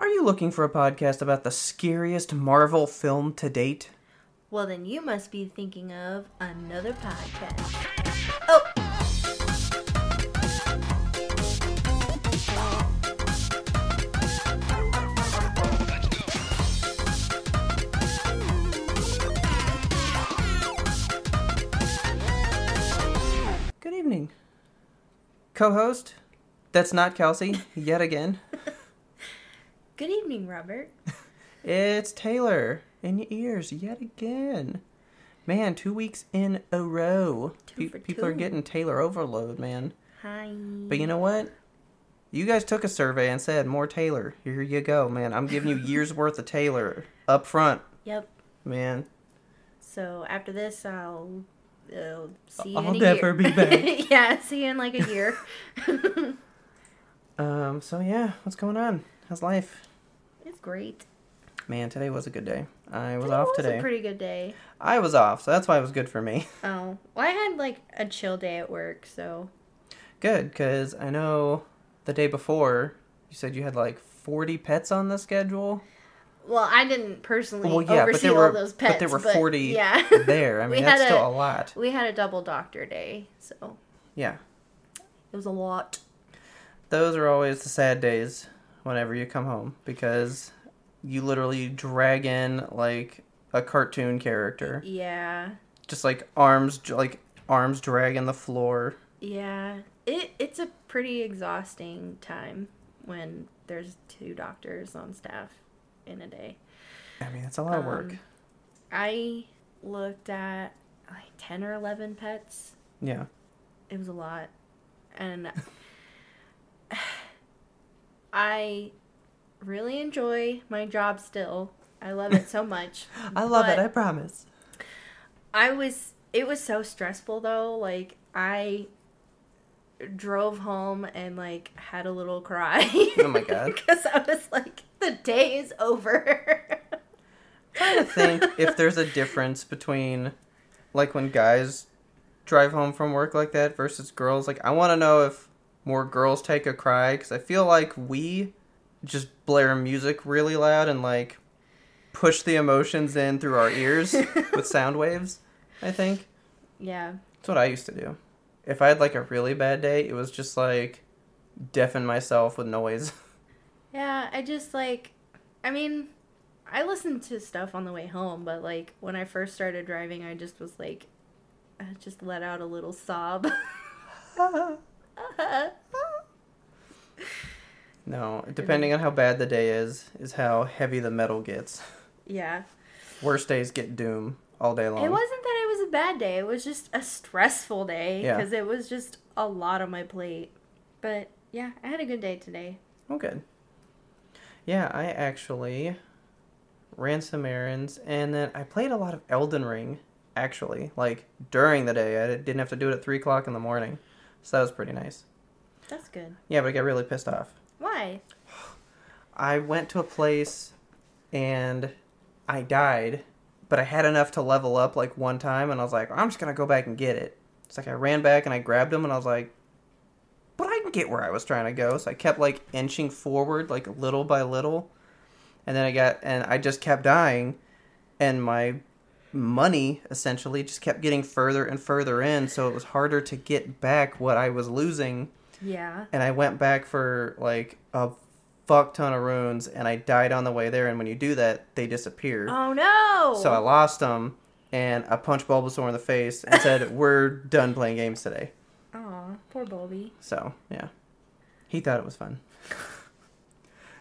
Are you looking for a podcast about the scariest Marvel film to date? Well, then you must be thinking of another podcast. Oh! Good evening. Co host, that's not Kelsey, yet again. Good evening, Robert. It's Taylor in your ears, yet again. Man, two weeks in a row. Two for people are getting Taylor overload, man. Hi. But you know what? You guys took a survey and said more Taylor. Here you go, man. I'm giving you years worth of Taylor up front, Yep. man. So after this, I'll uh, see you I'll in a never year. be back. yeah, see you in like a year. Um, so yeah, what's going on? How's life? It's great. Man, today was a good day. I was Today off was today. a pretty good day. I was off, so that's why it was good for me. Oh, well, I had like a chill day at work, so Good, because I know the day before you said you had like 40 pets on the schedule. well, I didn't personally Well, yeah, but oversee there were all those pets, but there were 40 yeah, there. I mean, that's still a- a lot. we had a double doctor day, so Yeah. it was a lot. Those are always the sad days whenever you come home because you literally drag in like a cartoon character. Yeah, Just like arms like arms dragging the floor. yeah. It it's a pretty exhausting time when there's two doctors on staff in a day. I mean, it's a lot of work. Um, I looked at like ten or eleven pets. Yeah. It was a lot, and I really enjoy my job still. I love it so much. I love it, I promise. I was it was so stressful though. Like I drove home and like had a little cry. Oh my God. Because I was like, the day is over. trying to think if there's a difference between like when guys drive home from work like that versus girls. Like I want to know if more girls take a cry because I feel like we just blare music really loud and like push the emotions in through our ears with sound waves. I think yeah. that's what I used to do. If I had like a really bad day, it was just like deafen myself with noise. Yeah, I just like I mean, I listened to stuff on the way home, but like when I first started driving, I just was like I just let out a little sob. no, depending on how bad the day is, is how heavy the metal gets. yeah. Worst days get doom all day long. It wasn't that it was a bad day. It was just a stressful day Yeah. because it was just a lot on my plate. But yeah, I had a good day today. Oh, good. Yeah, I actually ran some errands, and then I played a lot of Elden Ring. Actually, like during the day, I didn't have to do it at three o'clock in the morning, so that was pretty nice. That's good. Yeah, but I got really pissed off. Why? I went to a place, and I died, but I had enough to level up like one time, and I was like, I'm just gonna go back and get it. It's like I ran back and I grabbed him, and I was like, but I can get where I was trying to go. So I kept like inching forward, like little by little, and then I got, and I just kept dying, and my money essentially just kept getting further and further in, so it was harder to get back what I was losing Yeah. and I went back for like a fuck ton of runes, and I died on the way there. And when you do that, they disappear. Oh no. So I lost them, and I punched Bulbasaur in the face and said, "We're done playing games today." Aw, poor Bulby. So yeah, he thought it was fun.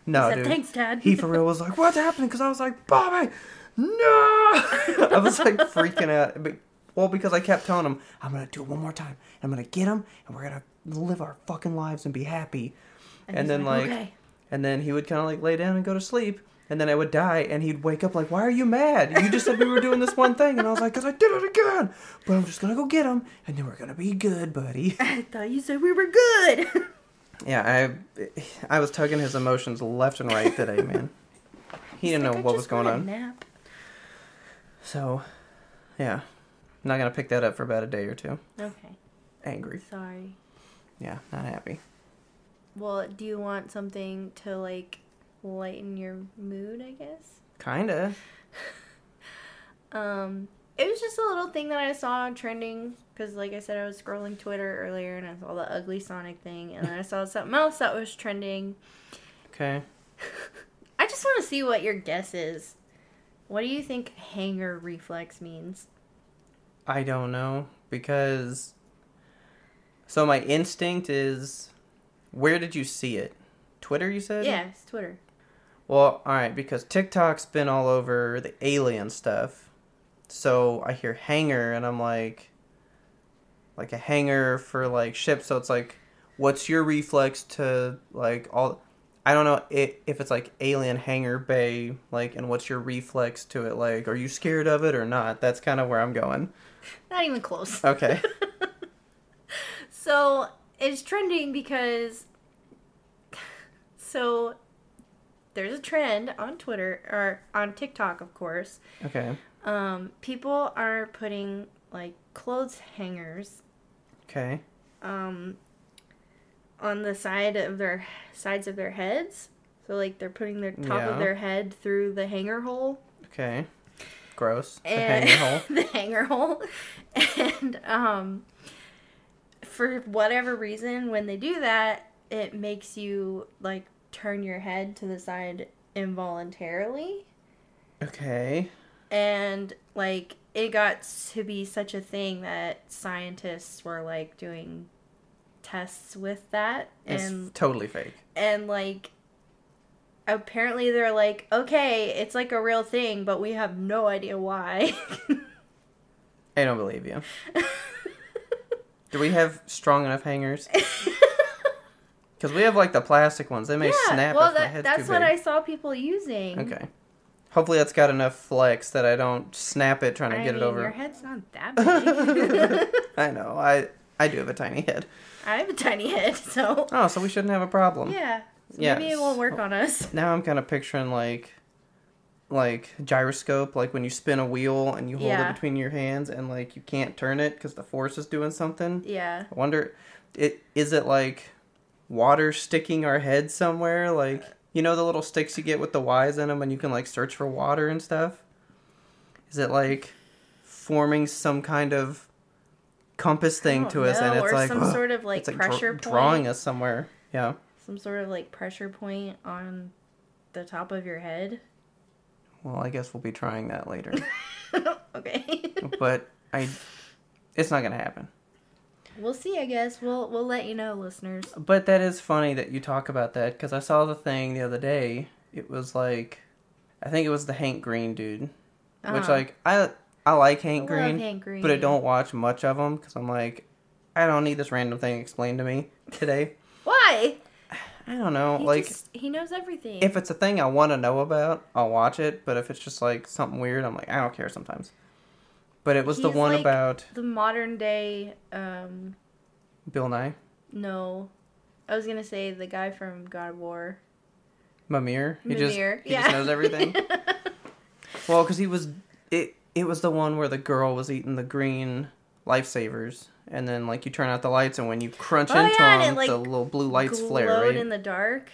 No, he said, dude. Thanks, Dad. He for real was like, "What's happening?" Because I was like, "Bobby, no!" I was like freaking out. But, well, because I kept telling him, "I'm gonna do it one more time. I'm gonna get him, and we're gonna live our fucking lives and be happy." And, he's then like, okay. and then he would kind of like lay down and go to sleep. And then I would die, and he'd wake up like, "Why are you mad? You just said we were doing this one thing." And I was like, "Cause I did it again." But I'm just gonna go get him, and then we're gonna be good, buddy. I thought you said we were good. Yeah, I I was tugging his emotions left and right today, man. He didn't know Like, what was going on. Nap. So, yeah, I'm not gonna pick that up for about a day or two. Okay, Angry. sorry. Yeah, not happy. Well, do you want something to like lighten your mood? I guess. Kinda. Um, it was just a little thing that I saw trending because, like I said, I was scrolling Twitter earlier and I saw the ugly Sonic thing, and then I saw something else that was trending. Okay. I just want to see what your guess is. What do you think hanger reflex means? I don't know because. So my instinct is, where did you see it? Twitter, you said? Yeah, it's Twitter. Well, all right, because TikTok's been all over the alien stuff. So I hear hanger and I'm like like a hanger for like ships, so it's like what's your reflex to like all I don't know if, if it's like alien hangar bay like and what's your reflex to it like are you scared of it or not? That's kind of where I'm going. Not even close. Okay. So it's trending because so there's a trend on Twitter or on TikTok, of course. okay. Um, people are putting like clothes hangers Okay. um, on the side of their sides of their heads. So like they're putting their top Yeah. of their head through the hanger hole. Okay. Gross. The and hanger hole. the hanger hole and um for whatever reason when they do that it makes you like turn your head to the side involuntarily Okay. and like it got to be such a thing that scientists were like doing tests with that It's and totally fake. and like apparently they're like okay it's like a real thing but we have no idea why I don't believe you. Do we have strong enough hangers? Because we have like the plastic ones. They may snap well, if my that, head's that's what big. I saw people using. Okay. Hopefully that's got enough flex that I don't snap it trying to I get mean, it over. Your head's not that big. I know. I I do have a tiny head. I have a tiny head, so Oh, so we shouldn't have a problem. yeah. So Yeah. Maybe it won't work on us. Now I'm kind of picturing like like gyroscope, like when you spin a wheel and you hold Yeah. it between your hands and like you can't turn it because the force is doing something. Yeah. I wonder, it is it like water sticking our head somewhere? Like you know the little sticks you get with the Y's in them, and you can like search for water and stuff. Is it like forming some kind of compass thing to us, and it's or like some sort of, like, pressure drawing us somewhere? Yeah. Some sort of like pressure point on the top of your head. Well, I guess we'll be trying that later, okay. but I, it's not gonna happen. we'll see, I guess. We'll we'll let you know, listeners. But that is funny that you talk about that because I saw the thing the other day. It was like, I think it was the Hank Green dude, which Uh-huh. like I I like Hank Green, Hank Green. but I don't watch much of him because I'm like, I don't need this random thing explained to me today. Why? I don't know, He like just, he knows everything. if it's a thing I want to know about, I'll watch it. But if it's just like something weird, I'm like, I don't care sometimes. But it was the one like- about the modern day um Bill Nye, no. I was gonna say the guy from God of War. Mimir. He just Mimir, he yeah. just knows everything. Well, because he was it. It was the one where the girl was eating the green lifesavers, and then like you turn out the lights, and when you crunch Oh, into yeah, them, it, like, the little blue lights flare, right? in the dark.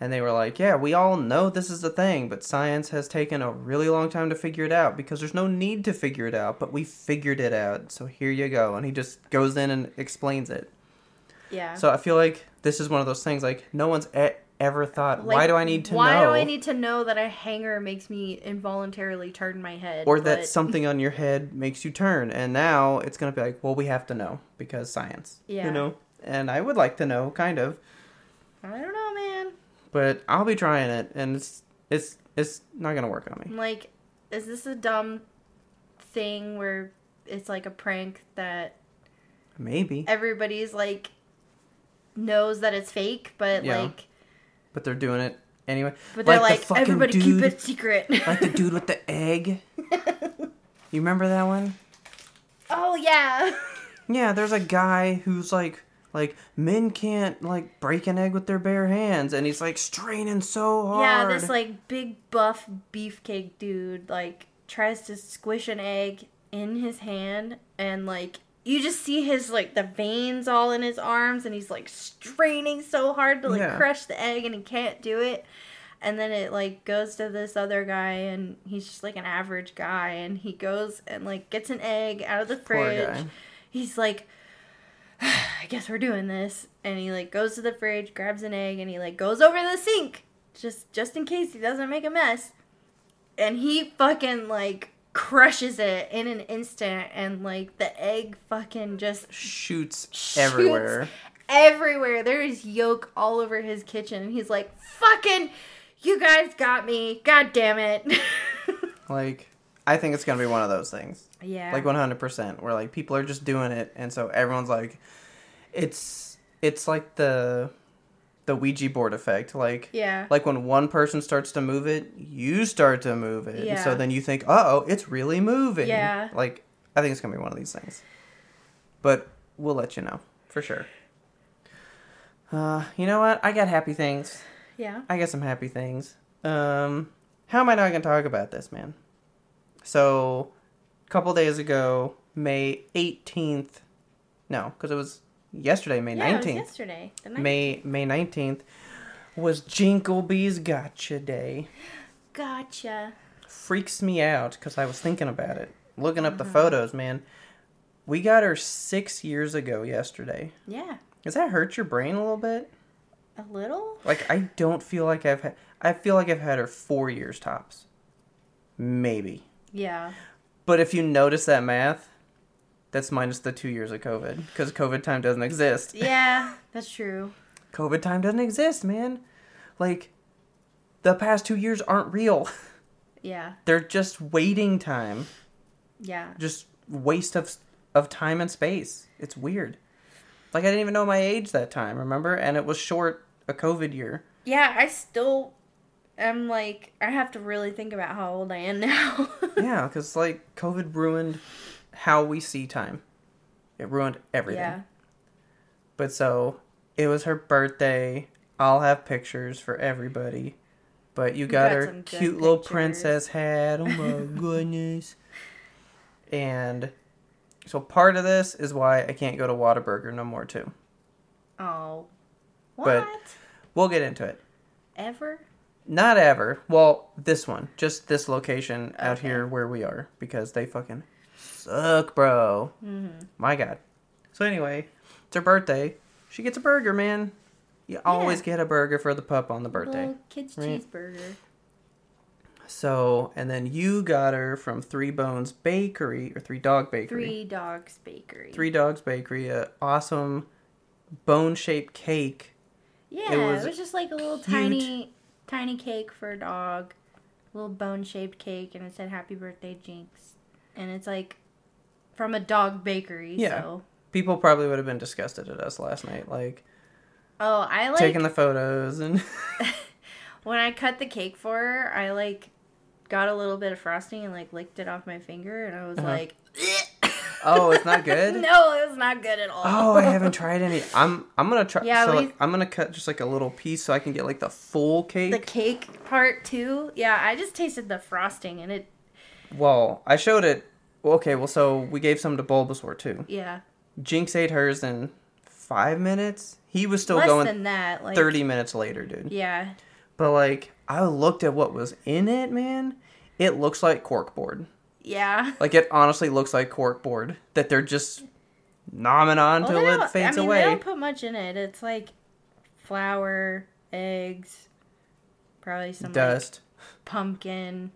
And they were like, "Yeah, we all know this is the thing, but science has taken a really long time to figure it out because there's no need to figure it out, but we figured it out. So here you go." And he just goes in and explains it. Yeah. So I feel like this is one of those things like no one's e- ever thought, "Why do I need to why know?" do I need to know that a hanger makes me involuntarily turn my head? or that something on your head makes you turn and now it's going to be like well we have to know because science Yeah. you know and i would like to know kind of I don't know, man. but i'll be trying it and it's it's it's not going to work on me like, is this a dumb thing where it's like a prank that maybe everybody's like knows that it's fake, but Yeah. like but they're doing it anyway. But they're Like the like, everybody keep it secret. Like the dude with the egg. You remember that one? oh yeah. Yeah, there's a guy who's like like men can't like break an egg with their bare hands and he's like straining so hard. Yeah, this like big buff beefcake dude like tries to squish an egg in his hand and like you just see his like the veins all in his arms and he's like straining so hard to like Yeah. crush the egg and he can't do it. And then it like goes to this other guy and he's just like an average guy and he goes and like gets an egg out of the fridge. He's like I guess we're doing this. And he like goes to the fridge, grabs an egg, and he like goes over the sink just just in case he doesn't make a mess. And he fucking like crushes it in an instant, and like the egg fucking just shoots, shoots everywhere. everywhere. There is yolk all over his kitchen, and he's like, "Fucking, you guys got me! God damn it!" Like I think it's gonna be one of those things. yeah, Like one hundred percent. Where like people are just doing it and so everyone's like it's it's like the the Ouija board effect. Like yeah, like when one person starts to move it, you start to move it. Yeah. So then you think, uh oh, it's really moving. Yeah. Like I think it's gonna be one of these things. But we'll let you know for sure. Uh, you know what? I got happy things. yeah. I got some happy things. Um, how am I not gonna talk about this, man? So, a couple days ago, May eighteenth. No, because it was yesterday, May Yeah, it was nineteenth. yesterday. The night- May May nineteenth was Jinklebee's Gotcha Day. Gotcha. Freaks me out because I was thinking about it, looking up the Mm-hmm. photos. Man, we got her six years ago yesterday. Yeah, Does that hurt your brain a little bit? a little. Like I don't feel like I've had. I feel like I've had her four years tops, maybe. Yeah. But if you notice that math, that's minus the two years of COVID because COVID time doesn't exist. Yeah, that's true. COVID time doesn't exist, man. Like, the past two years aren't real. Yeah. They're just waiting time, Yeah. just waste of of time and space. It's weird. Like I didn't even know my age that time, remember? And it was short a COVID year. Yeah, I still am like I have to really think about how old I am now. yeah, because like COVID ruined how we see time. It ruined everything. yeah. But so it was her birthday. I'll have pictures for everybody. But you got, got her cute little pictures. princess hat. Oh my goodness. And so part of this is why I can't go to Whataburger no more too. Oh. What? But- We'll get into it. Ever? Not ever. Well, this one. Just this location out Okay. here where we are. Because they fucking suck, bro. Mm-hmm. My god. So anyway, it's her birthday. She gets a burger, man. You always get a burger for the pup on the birthday. Little kid's Right. cheeseburger. So, and then you got her from Three Bones Bakery or Three Dog Bakery. Three Dogs Bakery. Three Dogs Bakery, a awesome bone-shaped cake. Yeah, it it was was, just like a little cute. tiny, tiny cake for a dog. little bone shaped cake, and it said "Happy Birthday, Jinx," and it's like from a dog bakery. Yeah. So. People probably would have been disgusted at us last night, like, Oh, I like taking the photos and when I cut the cake for her. I like got a little bit of frosting and like licked it off my finger, and I was Uh-huh. like, oh, it's not good. no, it's not good at all. Oh, I haven't tried any. I'm I'm gonna try. Yeah, so we- like, I'm gonna cut just like a little piece so I can get like the full cake. the cake part too. Yeah, I just tasted the frosting, and it. Well, I showed it. Well, Okay, well, so we gave some to Bulbasaur too. Yeah, Jinx ate hers in five minutes. He was still less going than that. Like thirty minutes later, dude. Yeah, But like, I looked at what was in it, man. It looks like corkboard. yeah. Like it honestly looks like corkboard that they're just nomming on Well, till it fades I mean, away. They don't put much in it. It's like flour, eggs, probably some like, Dust, pumpkin,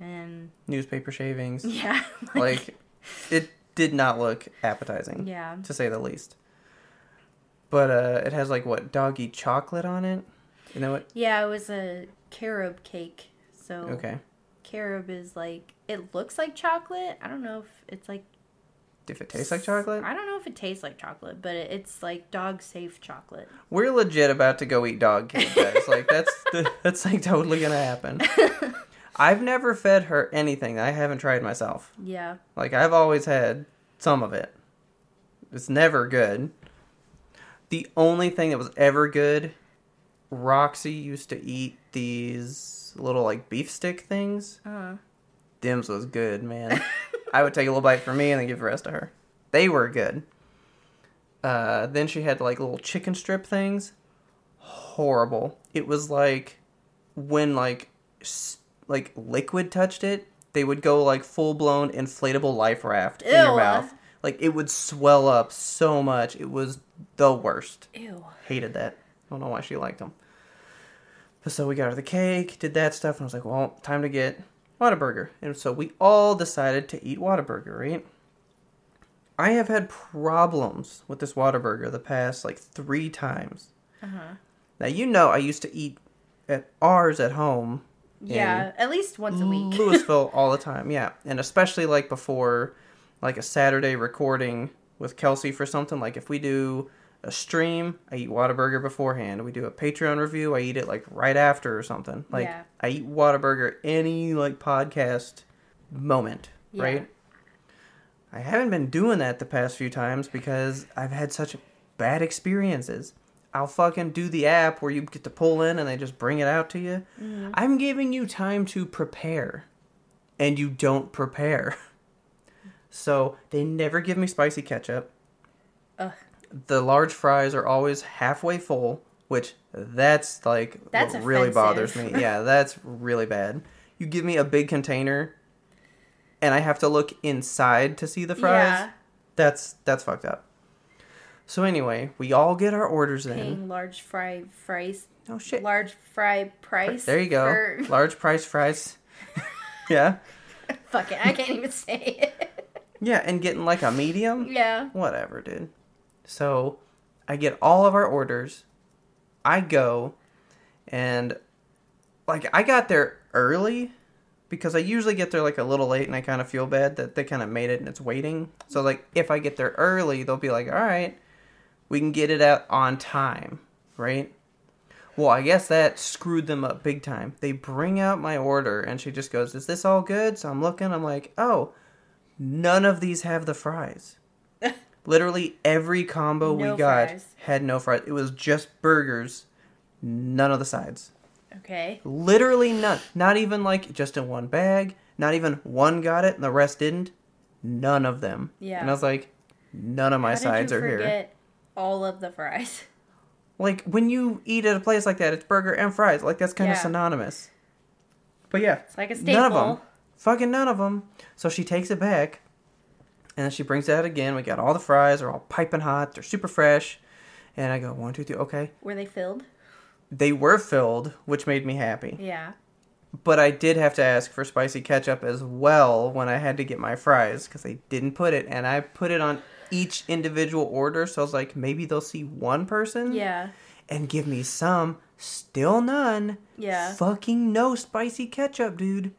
and newspaper shavings. yeah, like it did not look appetizing. yeah, to say the least. But uh, it has like what doggy chocolate on it. You know what? yeah. It was a carob cake. So Okay. carob is like it looks like chocolate. I don't know if it's like if it tastes like chocolate. I don't know if it tastes like chocolate, but it's like dog safe chocolate. We're legit about to go eat dog cake, guys. like that's the, that's like totally gonna happen. I've never fed her anything I haven't tried myself. Yeah. Like I've always had some of it. It's never good. The only thing that was ever good, Roxy used to eat these little like beef stick things. Uh, Dims was good, man. I would take a little bite for me and then give the rest to her. They were good. Uh, then she had like little chicken strip things. Horrible. It was like when like like liquid touched it, they would go like full blown inflatable life raft in your mouth. Like it would swell up so much. It was the worst. ew. Hated that. I don't know why she liked them. But so we got her the cake, did that stuff, and I was like, well, time to get Whataburger. And so we all decided to eat Whataburger, right? I have had problems with this Whataburger the past like three times. Uh-huh. Now you know I used to eat at ours at home Yeah, at least once a week. Louisville all the time, yeah, and especially like before, like a Saturday recording with Kelsey for something. Like if we do a stream, I eat Whataburger beforehand. We do a Patreon review, I eat it like right after or something. Like Yeah. I eat Whataburger any like podcast moment, Yeah. right? I haven't been doing that the past few times because I've had such bad experiences. I'll fucking do the app where you get to pull in and they just bring it out to you. Mm-hmm. I'm giving you time to prepare, and you don't prepare. So they never give me spicy ketchup. Ugh. The large fries are always halfway full, which that's like That's what really bothers me. Yeah, that's really bad. You give me a big container, and I have to look inside to see the fries. Yeah. That's that's fucked up. So anyway, we all get our orders in. Large fry fries. Oh shit! Large fry price. There you go. for- Large price fries. yeah, Fuck it, I can't even say it. yeah, and getting like a medium. yeah. Whatever, dude. So I get all of our orders. I go and like I got there early because I usually get there like a little late and I kind of feel bad that they kind of made it and it's waiting. So like if I get there early, they'll be like, "All right, we can get it out on time." Right? Well, I guess that screwed them up big time. They bring out my order and she just goes, "Is this all good?" So I'm looking, I'm like, "Oh, none of these have the fries." Literally every combo No we got fries. had no fries. It was just burgers, none of the sides. Okay. Literally none. Not even like just in one bag. Not even one got it and the rest didn't. None of them. Yeah. And I was like, none of my How sides are here. All of the fries? Like when you eat at a place like that, it's burger and fries. Like that's kind of Yeah. synonymous. But yeah, It's like a staple. none of them. Fucking none of them. So she takes it back, and then she brings it out again. We got all the fries. They're all piping hot. They're super fresh. And I go one, two, three. Okay, Were they filled? they were filled, which made me happy. Yeah. But I did have to ask for spicy ketchup as well when I had to get my fries because they didn't put it, and I put it on each individual order. So I was like, maybe they'll see one person Yeah. and give me some. Still none. Yeah. Fucking no spicy ketchup, dude.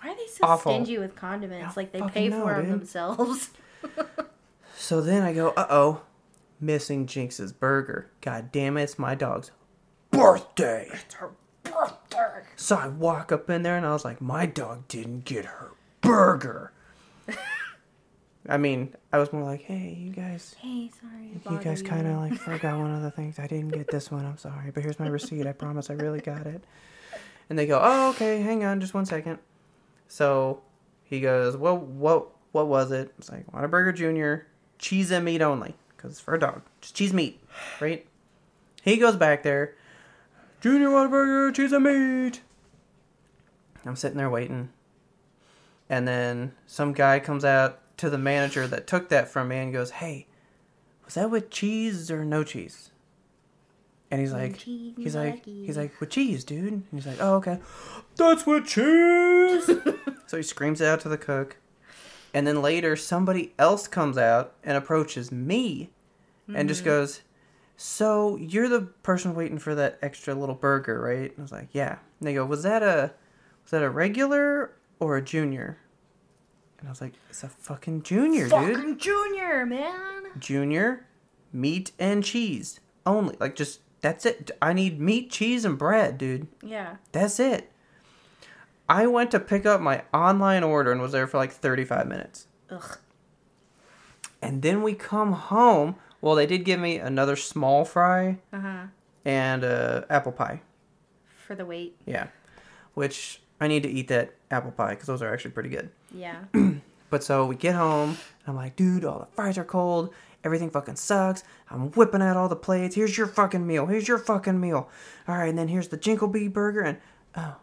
Why are they so Awful. stingy with condiments? Like they pay know, for them dude. themselves. So then I go, uh oh, missing Jinx's burger. God damn it, it's my dog's birthday. it's her birthday. So I walk up in there and I was like, my dog didn't get her burger. I mean, I was more like, hey, you guys, Hey, sorry. you guys kind of like forgot one of the things. I didn't get this one. I'm sorry, but here's my receipt. I promise I really got it. And they go, oh, okay, hang on, just one second. So he goes, well, what, what was it? It's like Whataburger Junior, cheese and meat only, because it's for a dog. Just cheese meat, right? He goes back there, Junior Whataburger, cheese and meat. I'm sitting there waiting. And then some guy comes out to the manager that took that from me and goes, Hey, was that with cheese or no cheese? And he's like, cheese, he's like, lucky. he's like, with cheese, dude. And he's like, oh, okay. That's with cheese. so he screams it out to the cook. And then later, somebody else comes out and approaches me and just mm-hmm. goes, so you're the person waiting for that extra little burger, right? And I was like, yeah. And they go, was that a, was that a regular or a junior? And I was like, it's a fucking junior, dude. Fucking junior, man. Junior, meat and cheese only. Like just that's it. I need meat, cheese, and bread, dude. Yeah. That's it. I went to pick up my online order and was there for like 35 minutes. Ugh. And then we come home. Well, they did give me another small fry Uh huh. and uh, apple pie. For the wait. Yeah. Which I need to eat that apple pie because those are actually pretty good. Yeah. But so we get home, and I'm like, dude, all the fries are cold. Everything fucking sucks. I'm whipping out all the plates. Here's your fucking meal. Here's your fucking meal. All right, and then here's the Jinkle Bee burger. And oh,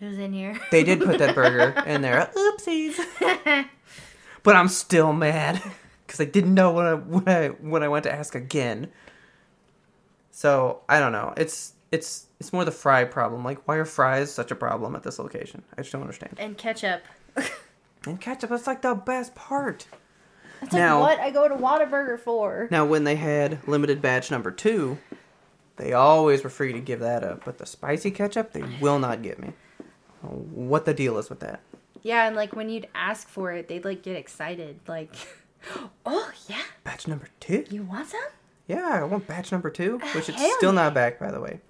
It was in here. they did put that burger in there. Oopsies. But I'm still mad because I didn't know when I when I when I went to ask again. So I don't know. It's it's it's more the fry problem. Like, why are fries such a problem at this location? I just don't understand. and ketchup. And ketchup, that's like the best part. That's Now- like what I go to Whataburger for. Now, when they had limited batch number two, they always were free to give that up. But the spicy ketchup, they will not give me. What the deal is with that? Yeah, and like when you'd ask for it, they'd like get excited. Like, oh yeah, Batch number two? you want some? Yeah, I want batch number two, which is Hell still yeah. not back, by the way.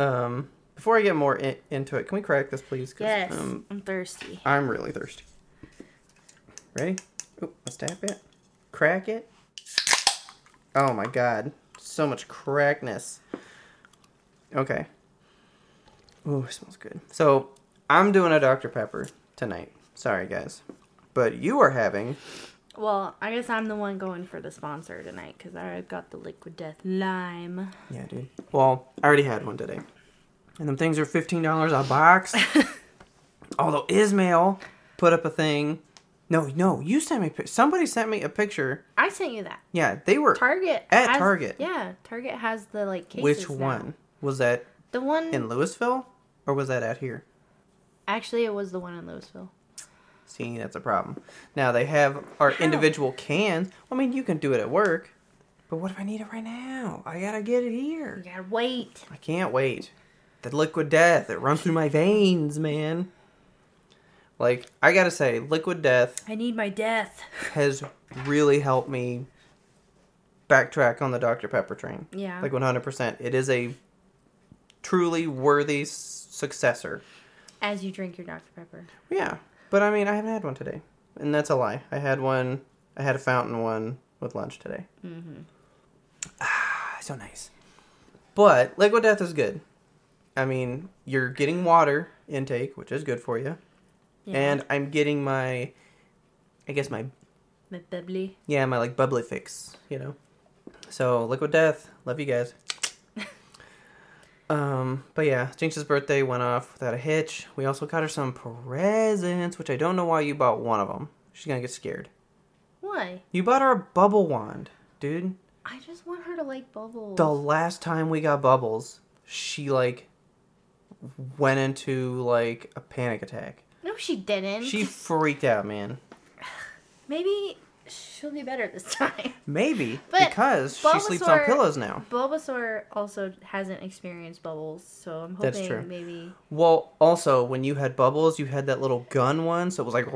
Um, before I get more in- into it, can we crack this, please? Yes, Um, I'm thirsty. I'm really thirsty. Ready? Oh, let's tap it. Crack it. Oh my god. So much crackness. Okay. Ooh, it smells good. So, I'm doing a Dr. Pepper tonight. Sorry, guys. But you are having. Well, I guess I'm the one going for the sponsor tonight because I got the Liquid Death Lime. Yeah, dude. Well, I already had one today. And them things are $15 a box. Although Ismail put up a thing. No, no, you sent me. Somebody sent me a picture. I sent you that. Yeah, they were. Target At has- Target. Yeah, Target has the like cases. Which now. one? Was that The one. in Louisville? Or was that out here? Actually, it was the one in Louisville. See, that's a problem. Now they have our How? individual cans. I mean, you can do it at work. But what if I need it right now? I gotta get it here. You gotta wait. I can't wait. The liquid death, it runs through my veins, man. Like, I gotta say, liquid death I need my death. has really helped me backtrack on the Dr. Pepper train. Yeah. Like 100%. It is a truly worthy successor. As you drink your Dr. Pepper. Yeah. But I mean, I haven't had one today. And that's a lie. I had one, I had a fountain one with lunch today. Mm-hmm. Ah, so nice. But liquid death is good. I mean, you're getting water intake, which is good for you. Yeah. And I'm getting my, I guess my, My bubbly. yeah, my like bubbly fix, you know. So liquid death, love you guys. Um, but yeah, Jinx's birthday went off without a hitch. We also got her some presents, which I don't know why you bought one of them. She's gonna get scared. Why? You bought her a bubble wand, dude. I just want her to like bubbles. The last time we got bubbles, she like went into like a panic attack. No, she didn't. She freaked out, man. Maybe she'll be better this time. Maybe But because she sleeps on pillows now. Bulbasaur also hasn't experienced bubbles, so I'm hoping That's true. maybe. Well, also when you had bubbles, you had that little gun one, so it was like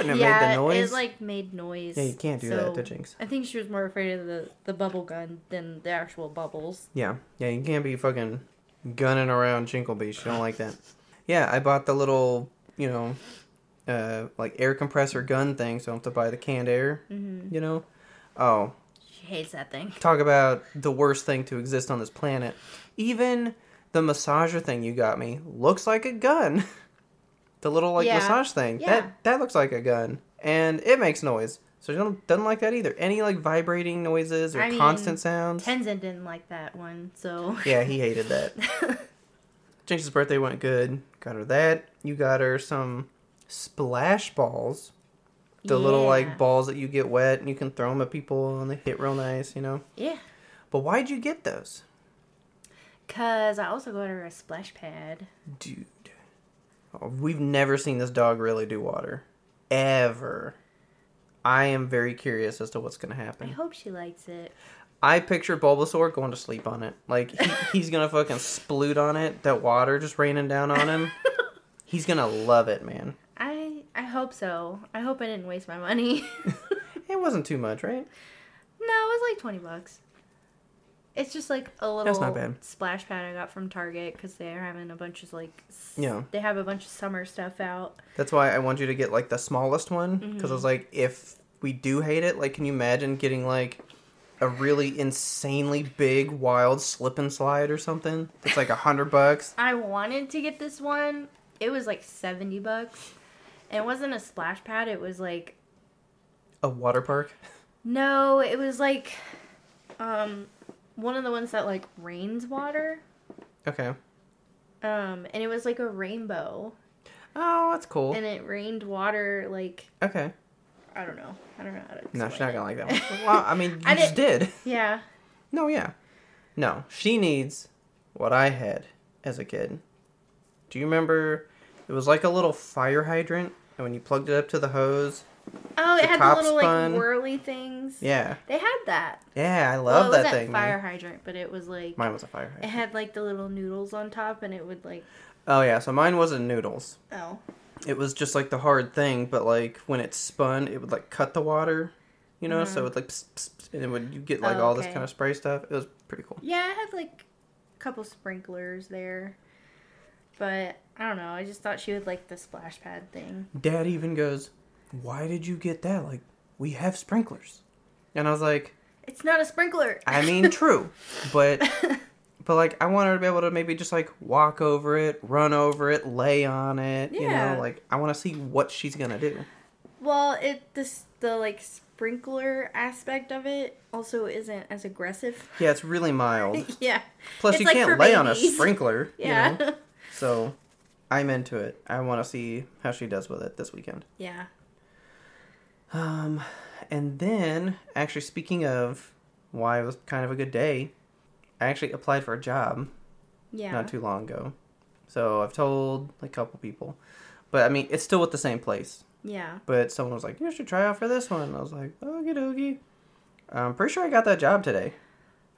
and it yeah, made the noise. it like made noise. Yeah, you can't do that to Jinx. I think she was more afraid of the the bubble gun than the actual bubbles. Yeah, yeah, you can't be fucking gunning around Jinklebee. She don't like that. Yeah, I bought the little, you know, uh, like air compressor gun thing, so I have to buy the canned air. Mm-hmm. You know, oh, She hates that thing. talk about the worst thing to exist on this planet. Even the massager thing you got me looks like a gun. the little like Yeah. massage thing Yeah. that that looks like a gun, and it makes noise. So she don't, doesn't like that either. Any like vibrating noises or I mean, constant sounds. Tenzin didn't like that one, so Yeah, he hated that. Jinx's birthday went good. Got her that. You got her some splash balls. The little like balls that you get wet and you can throw them at people and they hit real nice, you know. yeah. But why'd you get those, Cause I also got her a splash pad. dude? Oh, we've never seen this dog really do water, ever. I am very curious as to what's gonna happen. I hope she likes it. I picture Bulbasaur going to sleep on it. Like he, he's gonna fucking sploot on it. That water just raining down on him. He's gonna love it, man. I hope so. I hope I didn't waste my money. It wasn't too much, right? No, it was like 20 bucks. It's just like a little That's not bad. splash pad I got from Target because they're having a bunch of like. s- Yeah. They have a bunch of summer stuff out. That's why I want you to get like the smallest one because Mm-hmm. I was like, if we do hate it, like, can you imagine getting like a really insanely big wild slip and slide or something? It's like a hundred bucks. I wanted to get this one. It was like 70 bucks. It wasn't a splash pad. It was like. A water park. No, it was like. Um, one of the ones that like rains water. Okay. Um, and it was like a rainbow. Oh, that's cool. And it rained water like. Okay. I don't know. I don't know how to. No, she's not gonna like that one. Well, I mean, you I just did. Yeah. No, yeah. No, she needs what I had as a kid. Do you remember? It was like a little fire hydrant, and when you plugged it up to the hose, Oh, it had the little spun. like whirly things. yeah, They had that. yeah, I well, love it that thing. fire man. hydrant, but it was like Mine was a fire it had like the little noodles on top, and it would like Oh yeah, so mine wasn't noodles. oh It was just like the hard thing, but like when it spun, it would like cut the water, you know. So it would like, pss, pss, and it would you get like Mm-hmm. Oh, all this kind of spray stuff. It was pretty cool. yeah, I had like a couple sprinklers there, but I don't know. I just thought she would like the splash pad thing. Dad even goes, "Why did you get that? Like we have sprinklers," and I was like. It's not a sprinkler. I mean, true, but but like I want her to be able to maybe just like walk over it, run over it, lay on it. yeah. You know, like I want to see what she's gonna do. well, it this the like sprinkler aspect of it also isn't as aggressive. Yeah, it's really mild. yeah. Plus, It's you like can't lay on a babies. sprinkler. you Yeah. know? So I'm into it. I want to see how she does with it this weekend. yeah. Um, and then actually speaking of why it was kind of a good day, I actually applied for a job Yeah. not too long ago. So I've told a couple people, but I mean it's still with the same place. yeah. But someone was like, "You should try out for this one." I was like, "Okie dokie." I'm pretty sure I got that job today.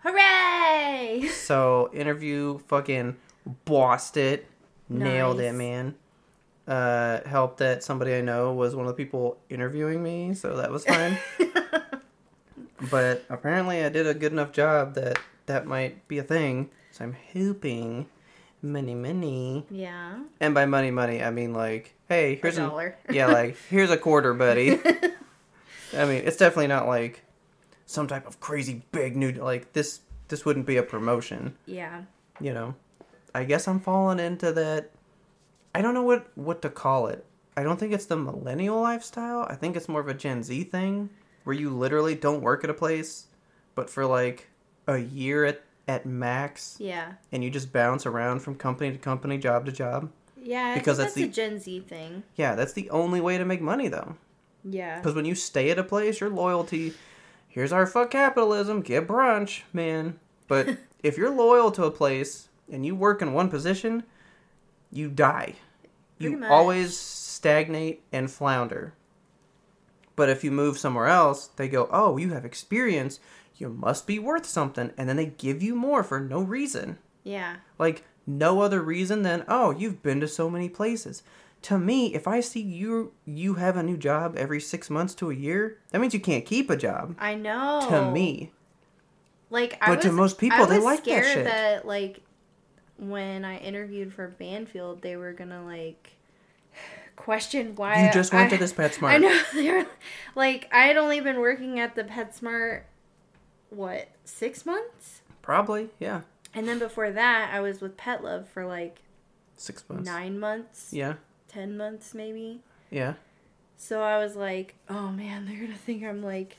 Hooray! So interview, fucking bossed it, nailed it, man. Uh, helped that somebody I know was one of the people interviewing me, so that was fine. but apparently, I did a good enough job that that might be a thing. So I'm hoping, money, money, yeah. and by money, money, I mean like, hey, here's a an yeah, like here's a quarter, buddy. I mean, it's definitely not like some type of crazy big new like this. This wouldn't be a promotion, yeah. you know. I guess I'm falling into that. I don't know what what to call it. I don't think it's the millennial lifestyle. I think it's more of a Gen Z thing where you literally don't work at a place, but for like a year at at max, Yeah. and you just bounce around from company to company, job to job. Yeah. I Because that's that's, the- a Gen Z thing. Yeah, that's the only way to make money though. Yeah. Because when you stay at a place, your loyalty, here's our fuck capitalism, get brunch, man. But if you're loyal to a place and you work in one position, you die. You much. always stagnate and flounder. But if you move somewhere else, they go, oh, you have experience. You must be worth something. And then they give you more for no reason. Yeah. Like, no other reason than, oh, you've been to so many places. To me, if I see you you have a new job every six months to a year, that means you can't keep a job. I know. To me. Like I But to most people, I they was like that shit. that like when I interviewed for Banfield, they were gonna like question why You just went I- to this PetSmart. I know. They were, like I had only been working at the PetSmart what six months, Probably, yeah. and then before that, I was with Pet Love for like Six months. nine months, Yeah, ten months maybe. yeah. So I was like, oh man, they're gonna think I'm like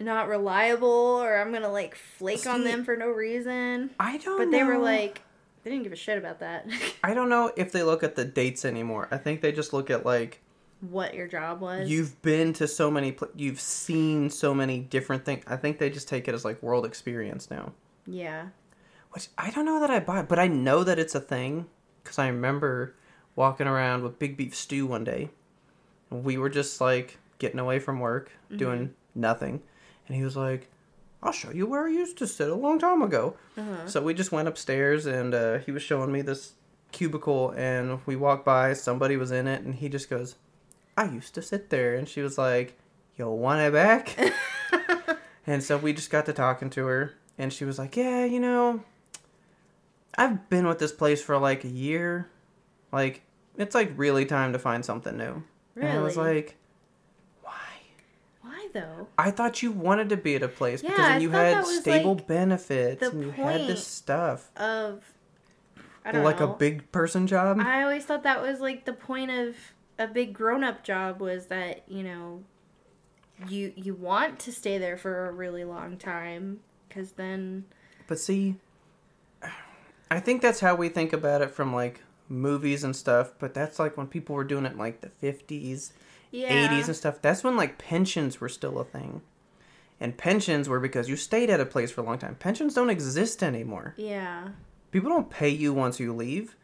not reliable or I'm gonna like flake on them for no reason. I don't But they were like, they didn't give a shit about that. I don't know if they look at the dates anymore. I think they just look at like what your job was. you've been to so many, pl- you've seen so many different things. I think they just take it as like world experience now. Yeah. Which I don't know that I buy, but I know that it's a thing because I remember walking around with Big Beef Stew one day. And we were just like getting away from work, doing mm-hmm. nothing. And he was like, I'll show you where I used to sit a long time ago. So we just went upstairs and uh, he was showing me this cubicle and we walked by, somebody was in it, and he just goes, I used to sit there. And she was like, You want it back? and so we just got to talking to her, and she was like, Yeah, you know, I've been with this place for like a year. Like, it's like really time to find something new. Really? And I was like, though? I thought you wanted to be at a place because then you had stable like, benefits and you had this stuff. Of I don't Like know. a big person job. I always thought that was like the point of a big grown-up job was that you know you you want to stay there for a really long time because then But see, I think that's how we think about it from like movies and stuff. But that's like when people were doing it in like the fifties, yeah eighties, and stuff. That's when like pensions were still a thing, and pensions were because you stayed at a place for a long time. Pensions don't exist anymore. yeah People don't pay you once you leave.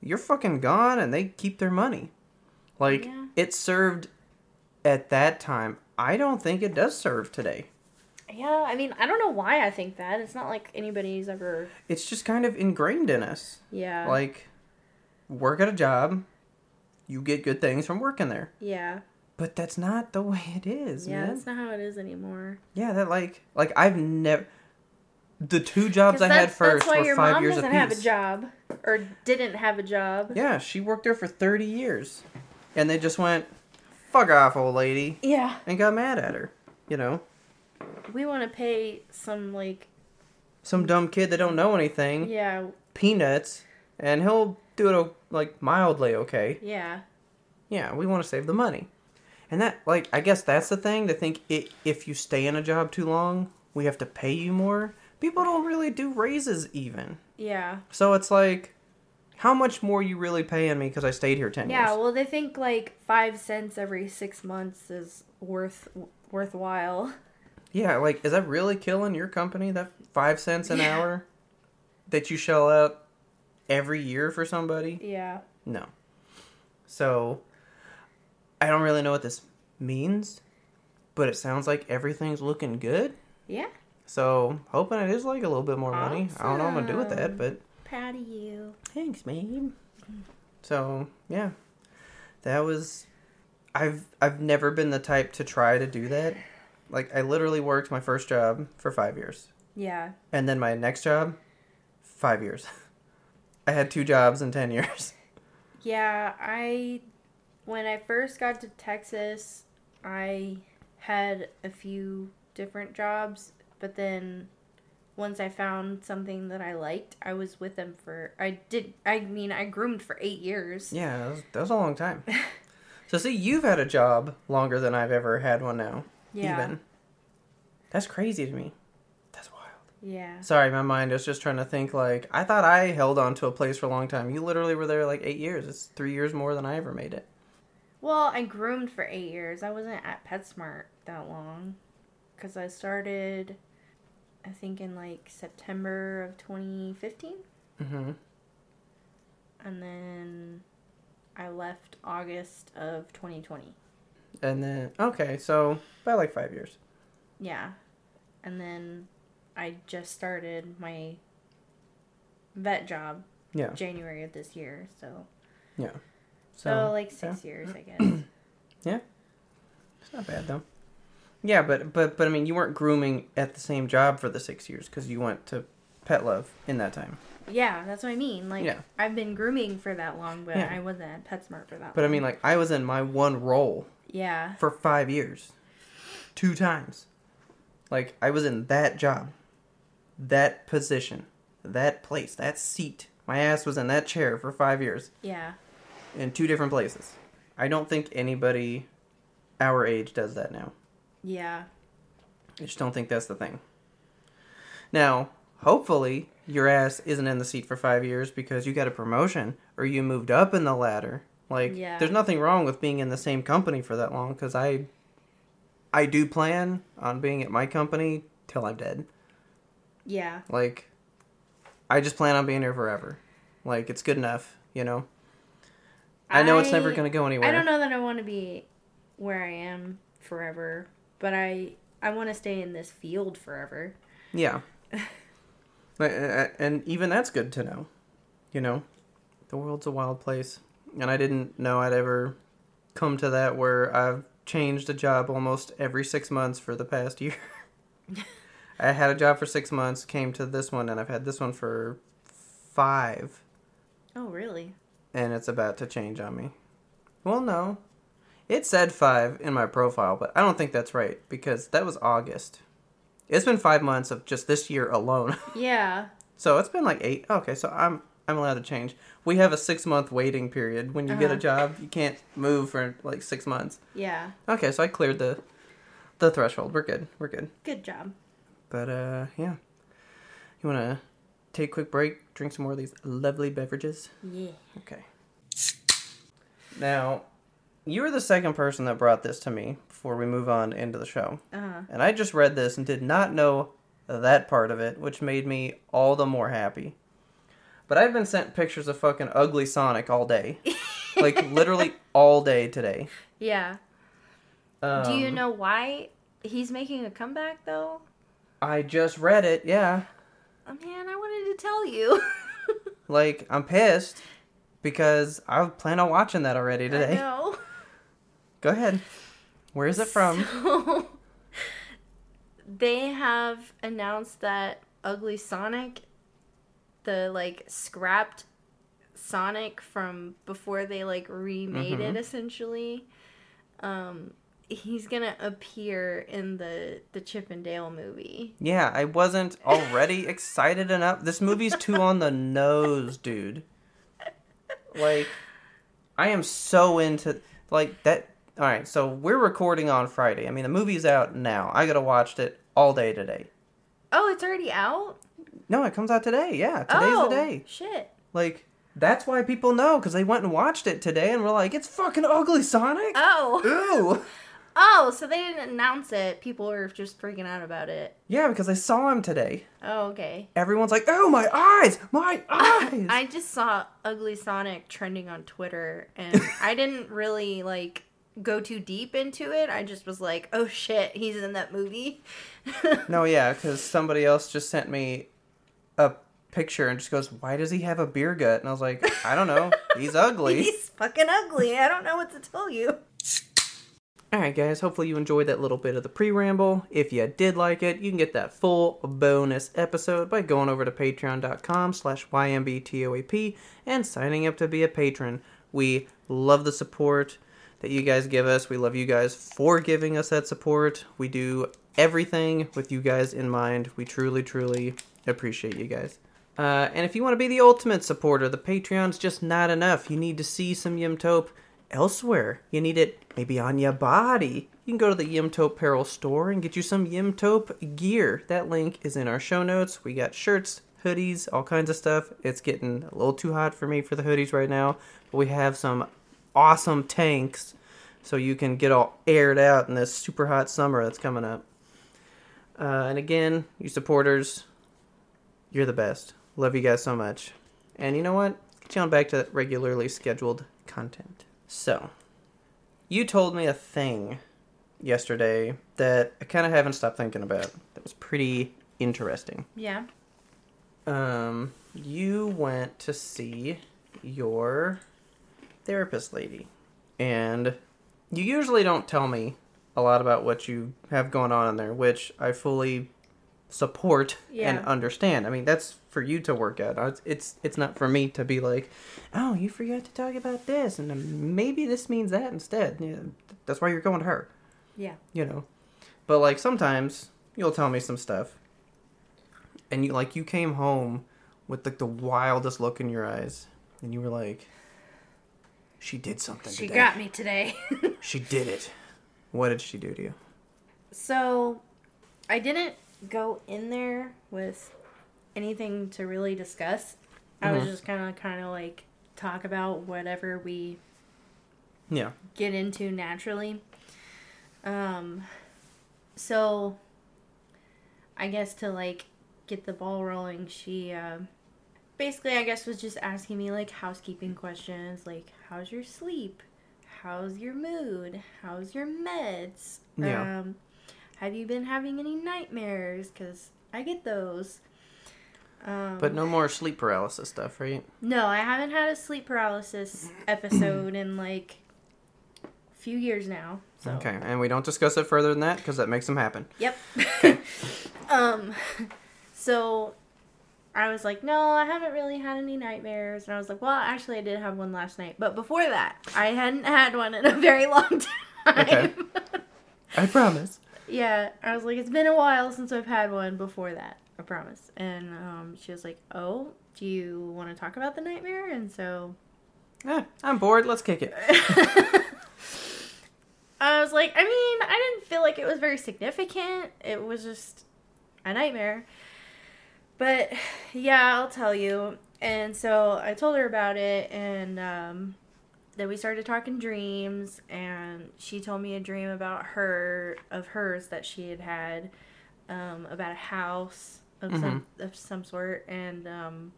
You're fucking gone, and they keep their money. Like Yeah. it served at that time. I don't think it does serve today. yeah I mean I don't know why I think that it's not like anybody's ever It's just kind of ingrained in us. yeah like work at a job you get good things from working there. Yeah. But that's not the way it is yeah man. that's not how it is anymore. Yeah that like like i've never the two jobs i had first that's why were your five mom years doesn't apiece have a job or didn't have a job. Yeah she worked there for 30 years and they just went fuck off old lady yeah. and got mad at her you know? We want to pay some like some dumb kid that don't know anything. Yeah. Peanuts and he'll do it like mildly okay yeah Yeah, we want to save the money. And that, like, I guess that's the thing. To think it, if you stay in a job too long, we have to pay you more. People don't really do raises even. yeah So it's like, how much more you really paying me because I stayed here 10 Yeah, years? Yeah, well, they think like five cents every six months is worth worthwhile. Yeah, like, is that really killing your company? That five cents an Yeah. hour that you shell out every year for somebody? Yeah, No. So, I don't really know what this means, but it sounds like everything's looking good. yeah. So hoping it is like a little bit more money. I don't know what I'm gonna do with that, but Proud of you. thanks, babe. So yeah, that was. I've I've never been the type to try to do that. Like I literally worked my first job for five years, Yeah, and then my next job, five years. I had two jobs in ten years. yeah. I when I first got to Texas, I had a few different jobs, but then once I found something that I liked, I was with them for. I did. I mean, I groomed for eight years. Yeah, that was, that was a long time. so see, you've had a job longer than I've ever had one now. Yeah. Even. That's crazy to me. Yeah. Sorry, my mind was just trying to think like I thought I held on to a place for a long time. You literally were there like eight years. It's three years more than I ever made it. Well, I groomed for eight years. I wasn't at PetSmart that long. Because I started, I think, in like September of 2015. Mm-hmm. And then I left August of 2020. And then okay, so about like five years. Yeah. And then I just started my vet job Yeah, January of this year. So, yeah. so, like six years, I guess. Yeah. It's not bad though. Yeah, but but but I mean, you weren't grooming at the same job for the six years because you went to Pet Love in that time. yeah, that's what I mean. Like, Yeah. I've been grooming for that long, but Yeah. I wasn't at PetSmart for that But I mean, like I was in my one role yeah. for five years, two times. Like I was in that job, that position, that place, that seat. My ass was in that chair for five years Yeah. in two different places. I don't think anybody our age does that now. Yeah. I just don't think that's the thing. Now, hopefully, your ass isn't in the seat for five years because you got a promotion or you moved up in the ladder. Like, Yeah. there's nothing wrong with being in the same company for that long because I, I do plan on being at my company till I'm dead. Yeah. Like, I just plan on being here forever. Like, it's good enough, you know. I know it's never gonna go anywhere. I don't know that I want to be where I am forever, but I I want to stay in this field forever. Yeah. And even that's good to know, you know, the world's a wild place, and I didn't know I'd ever come to that where I've changed a job almost every six months for the past year. I had a job for six months, came to this one, and I've had this one for five. Oh, really? and it's about to change on me. Well, no. It said five in my profile, but I don't think that's right because that was August. It's been five months of just this year alone. Yeah. So it's been like eight. Okay, so I'm I'm allowed to change. We have a six month waiting period. When you get a Uh-huh. job, you can't move for like six months. Yeah. Okay, so I cleared the the threshold. We're good. We're good. Good job. But uh, yeah. You wanna take a quick break, drink some more of these lovely beverages? Yeah. Okay. Now, you were the second person that brought this to me before we move on into the show. Uh-huh. And I just read this and did not know that part of it, which made me all the more happy. But I've been sent pictures of fucking ugly Sonic all day. like literally all day today. Yeah. Um, Do you know why he's making a comeback though? I just read it, yeah. Oh man, I wanted to tell you. Like, I'm pissed because I plan on watching that already I today. know. Go ahead. Where is it from? So, they have announced that Ugly Sonic, the like scrapped Sonic from before they like remade Mm-hmm. it essentially, um, he's gonna appear in the the Chip and Dale movie. Yeah, I wasn't already excited enough. This movie's too on the nose, dude. Like, I am so into like that. All right, so we're recording on Friday. I mean, the movie's out now. I gotta watch it all day today. Oh, it's already out. No, it comes out today. Yeah, today's oh, the day. Shit. Like, that's why people know because they went and watched it today, and we're like, it's fucking ugly, Sonic. Oh. Ooh. Oh, so they didn't announce it. People were just freaking out about it. Yeah, because I saw him today. Oh, okay. Everyone's like, oh my eyes, my eyes. I just saw Ugly Sonic trending on Twitter, and I didn't really like go too deep into it. I just was like, "Oh shit, he's in that movie." No, yeah, because somebody else just sent me a picture and just goes, "Why does he have a beer gut?" And I was like, "I don't know. He's ugly." he's fucking ugly. I don't know what to tell you. All right, guys. Hopefully you enjoyed that little bit of the pre-ramble. If you did like it, you can get that full bonus episode by going over to Patreon.com/slash YMBTOAP and signing up to be a patron. We love the support that you guys give us. We love you guys for giving us that support. We do everything with you guys in mind. We truly, truly appreciate you guys. Uh, and if you want to be the ultimate supporter, the Patreon's just not enough. You need to see some Yimtope elsewhere. You need it maybe on your body. You can go to the Yimtope Apparel store and get you some Yimtope gear. That link is in our show notes. We got shirts, hoodies, all kinds of stuff. It's getting a little too hot for me for the hoodies right now, but we have some awesome tanks so you can get all aired out in this super hot summer that's coming up. Uh, and again, you supporters, you're the best. Love you guys so much. And you know what? Get you on back to regularly scheduled content. So, you told me a thing yesterday that I kind of haven't stopped thinking about. That was pretty interesting. Yeah. Um, you went to see your therapist lady, and you usually don't tell me a lot about what you have going on in there, which I fully support and understand. I mean, that's for you to work out. It's, it's it's not for me to be like, oh, you forgot to talk about this, and maybe this means that instead. Yeah, that's why you're going to her Yeah. you know. But like sometimes you'll tell me some stuff, and you like you came home with like the wildest look in your eyes, and you were like, "She did something She today. got me today. She did it. What did she do to you?" so, I didn't go in there with anything to really discuss. I was Mhm. just kind of kind of like talk about whatever we Yeah. get into naturally. Um so I guess to like get the ball rolling, she uh basically I guess was just asking me like housekeeping questions like how's your sleep? How's your mood? How's your meds? Yeah. Um have you been having any nightmares cuz I get those. Um, But no more sleep paralysis stuff, right? no, I haven't had a sleep paralysis episode in like a few years now. So. Okay, and we don't discuss it further than that because that makes them happen. Yep. um, so I was like, no, I haven't really had any nightmares. And I was like, well, actually, I did have one last night. But before that, I hadn't had one in a very long time. Okay. I promise. Yeah, I was like, it's been a while since I've had one before that. I promise. And um, she was like, oh, do you want to talk about the nightmare? And so Eh, I'm bored. Let's kick it. I was like, I mean, I didn't feel like it was very significant. It was just a nightmare. But yeah, I'll tell you. And so I told her about it, and um, then we started talking dreams. And she told me a dream about her, of hers that she had had, um, about a house of some of some sort. And um,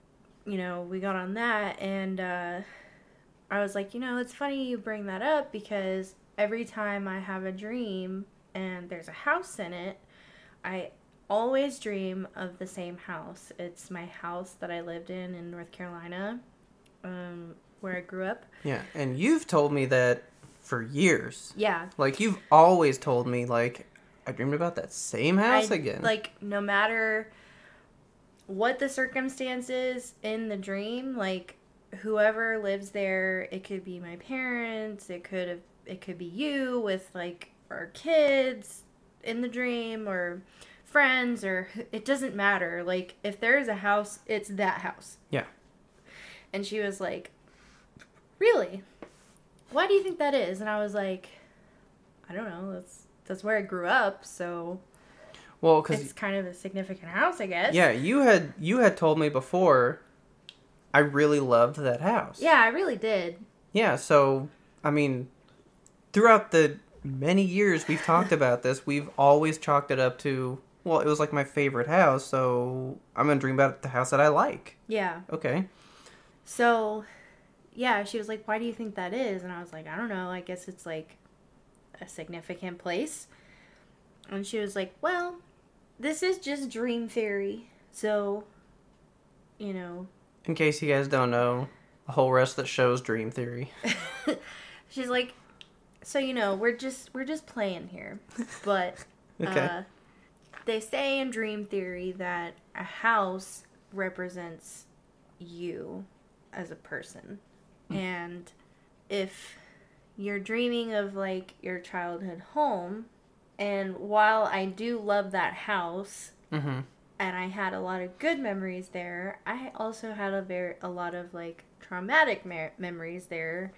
you know, we got on that, and uh, I was like, you know, it's funny you bring that up because every time I have a dream and there's a house in it, I always dream of the same house. It's my house that I lived in in North Carolina, um, where I grew up. Yeah, and you've told me that for years. Yeah. Like you've always told me, like I dreamed about that same house I- again. Like no matter what the circumstances in the dream, like whoever lives there, it could be my parents, it could have it could be you with like our kids in the dream or friends or it doesn't matter. Like if there is a house, it's that house. Yeah. And she was like, "Really? Why do you think that is?" And I was like, "I don't know. That's that's where I grew up, so well, because it's kind of a significant house, I guess. yeah, you had you had told me before. I really loved that house. Yeah, I really did. Yeah. So I mean, throughout the many years we've talked about this, we've always chalked it up to well, it was like my favorite house, so I'm gonna dream about the house that I like. Yeah. Okay. So, yeah, she was like, "Why do you think that is?" And I was like, "I don't know. I guess it's like a significant place." And she was like, "Well, this is just dream theory. So, you know, In case you guys don't know, the whole rest of the show's dream theory. she's like, so you know, we're just we're just playing here, but Okay. uh, they say in dream theory that a house represents you as a person, and if you're dreaming of like your childhood home, and while I do love that house, mm-hmm. and I had a lot of good memories there. I also had a very a lot of like traumatic mer- memories there,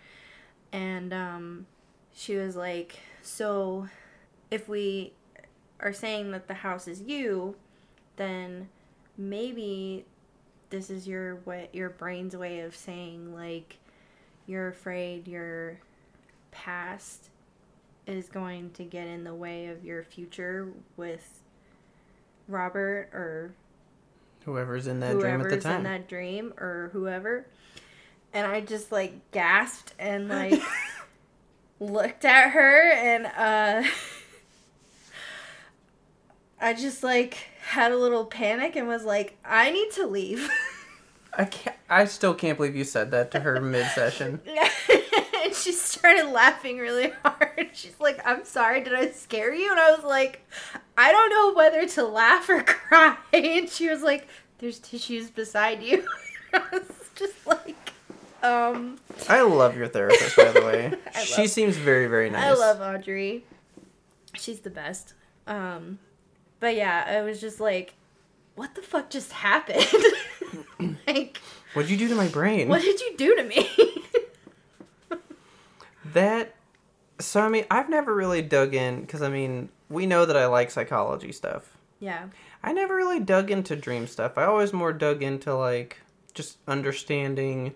and um, she was like, "So, if we are saying that the house is you, then maybe this is your what your brain's way of saying like you're afraid your past is going to get in the way of your future with Robert or Whoever's in that dream at the time. in that dream or whoever. And I just like gasped and like looked at her and uh I just like had a little panic and was like, I need to leave. I can't. I still can't believe you said that to her mid-session. and she started laughing really hard. She's like, I'm sorry, did I scare you? And I was like, I don't know whether to laugh or cry. And she was like, There's tissues beside you. I was just like, um, I love your therapist, by the way. She love- seems very, very nice. I love Audrey. She's the best. Um, but yeah, I was just like, what the fuck just happened? like, What'd you do to my brain? what did you do to me? That. So I mean, I've never really dug in because I mean, we know that I like psychology stuff. yeah. I never really dug into dream stuff. I always more dug into like just understanding.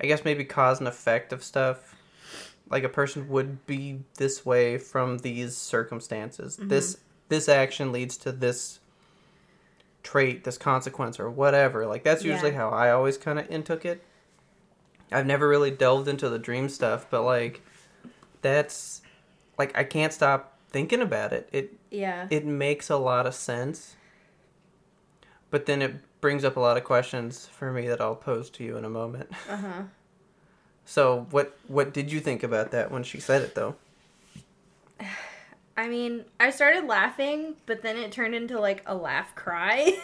I guess maybe cause and effect of stuff. Like a person would be this way from these circumstances. This mm-hmm. this action leads to this trait, this consequence, or whatever. Like that's usually Yeah. how I always kind of intook it. I've never really delved into the dream stuff, but like that's like I can't stop thinking about it. It Yeah. it makes a lot of sense. But then it brings up a lot of questions for me that I'll pose to you in a moment. Uh huh. So, what what did you think about that when she said it though? I mean, I started laughing, but then it turned into like a laugh cry.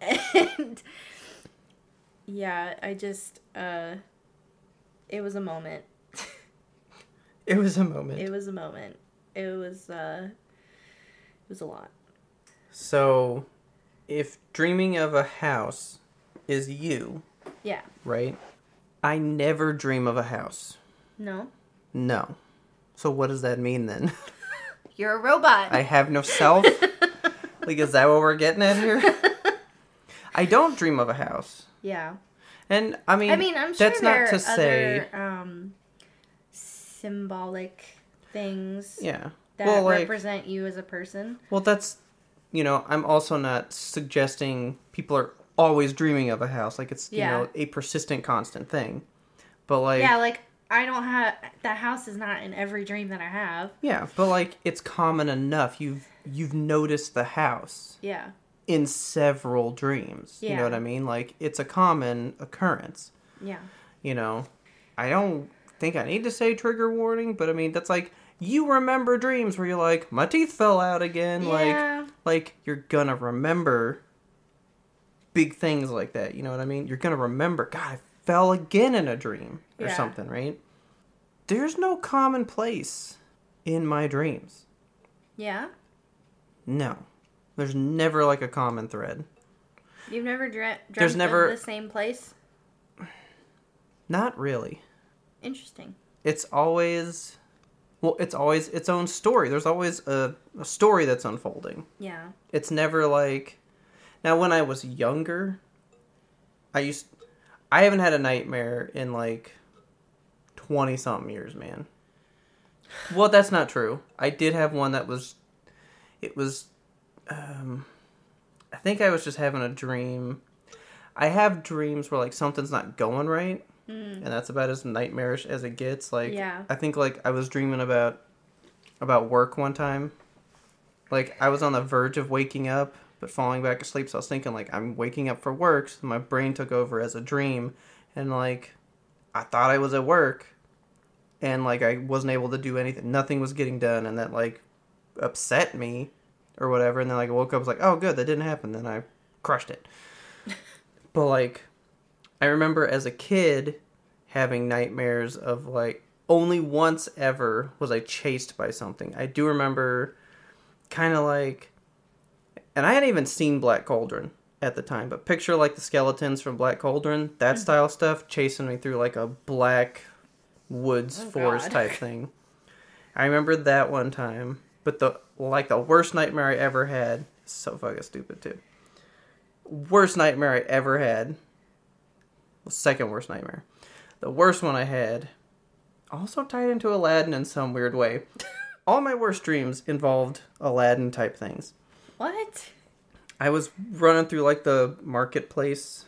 and yeah, I just uh it was a moment. It was a moment. It was a moment. It was uh it was a lot. So, if dreaming of a house is you, Yeah. right? I never dream of a house. No. No. So what does that mean then? You're a robot. I have no self? like is that what we're getting at here? I don't dream of a house. yeah. And I mean, I mean, I'm sure that's there not to are say other um symbolic things yeah. that well, like represent you as a person. well that's you know, I'm also not suggesting people are always dreaming of a house like it's, Yeah. you know, a persistent constant thing. But like yeah, like I don't have that house is not in every dream that I have. Yeah, but like it's common enough. You've you've noticed the house Yeah. in several dreams. Yeah. You know what I mean? Like it's a common occurrence. Yeah. You know, I don't think I need to say trigger warning, but I mean that's like you remember dreams where you're like, my teeth fell out again. Yeah. Like like you're gonna remember big things like that. You know what I mean? You're gonna remember. God, I fell again in a dream or Yeah. something, right? There's no common place in my dreams. Yeah. No. There's never like a common thread. You've never dreamt, dreamt There's never- of the same place? Not really. Interesting. It's always well, it's always its own story. There's always a, a story that's unfolding. Yeah. It's never like now when I was younger, I used I haven't had a nightmare in like 20 something years, man. Well, that's not true. I did have one that was it was um I think I was just having a dream. I have dreams where like something's not going right, and that's about as nightmarish as it gets. Like Yeah. I think like I was dreaming about about work one time. Like I was on the verge of waking up but falling back asleep, so I was thinking like I'm waking up for work, so my brain took over as a dream and like I thought I was at work and like I wasn't able to do anything. Nothing was getting done and that like upset me or whatever and then like I woke up was like, "Oh, good, that didn't happen." Then I crushed it. but like I remember as a kid having nightmares of like only once ever was I chased by something. I do remember kind of like and I hadn't even seen Black Cauldron at the time, but picture like the skeletons from Black Cauldron, that mm-hmm. style stuff chasing me through like a black woods Oh, forest God. type thing. I remember that one time, but the like the worst nightmare I ever had, so fucking stupid too. Worst nightmare I ever had. Well, second worst nightmare. The worst one I had also tied into Aladdin in some weird way. All my worst dreams involved Aladdin type things. What? I was running through like the marketplace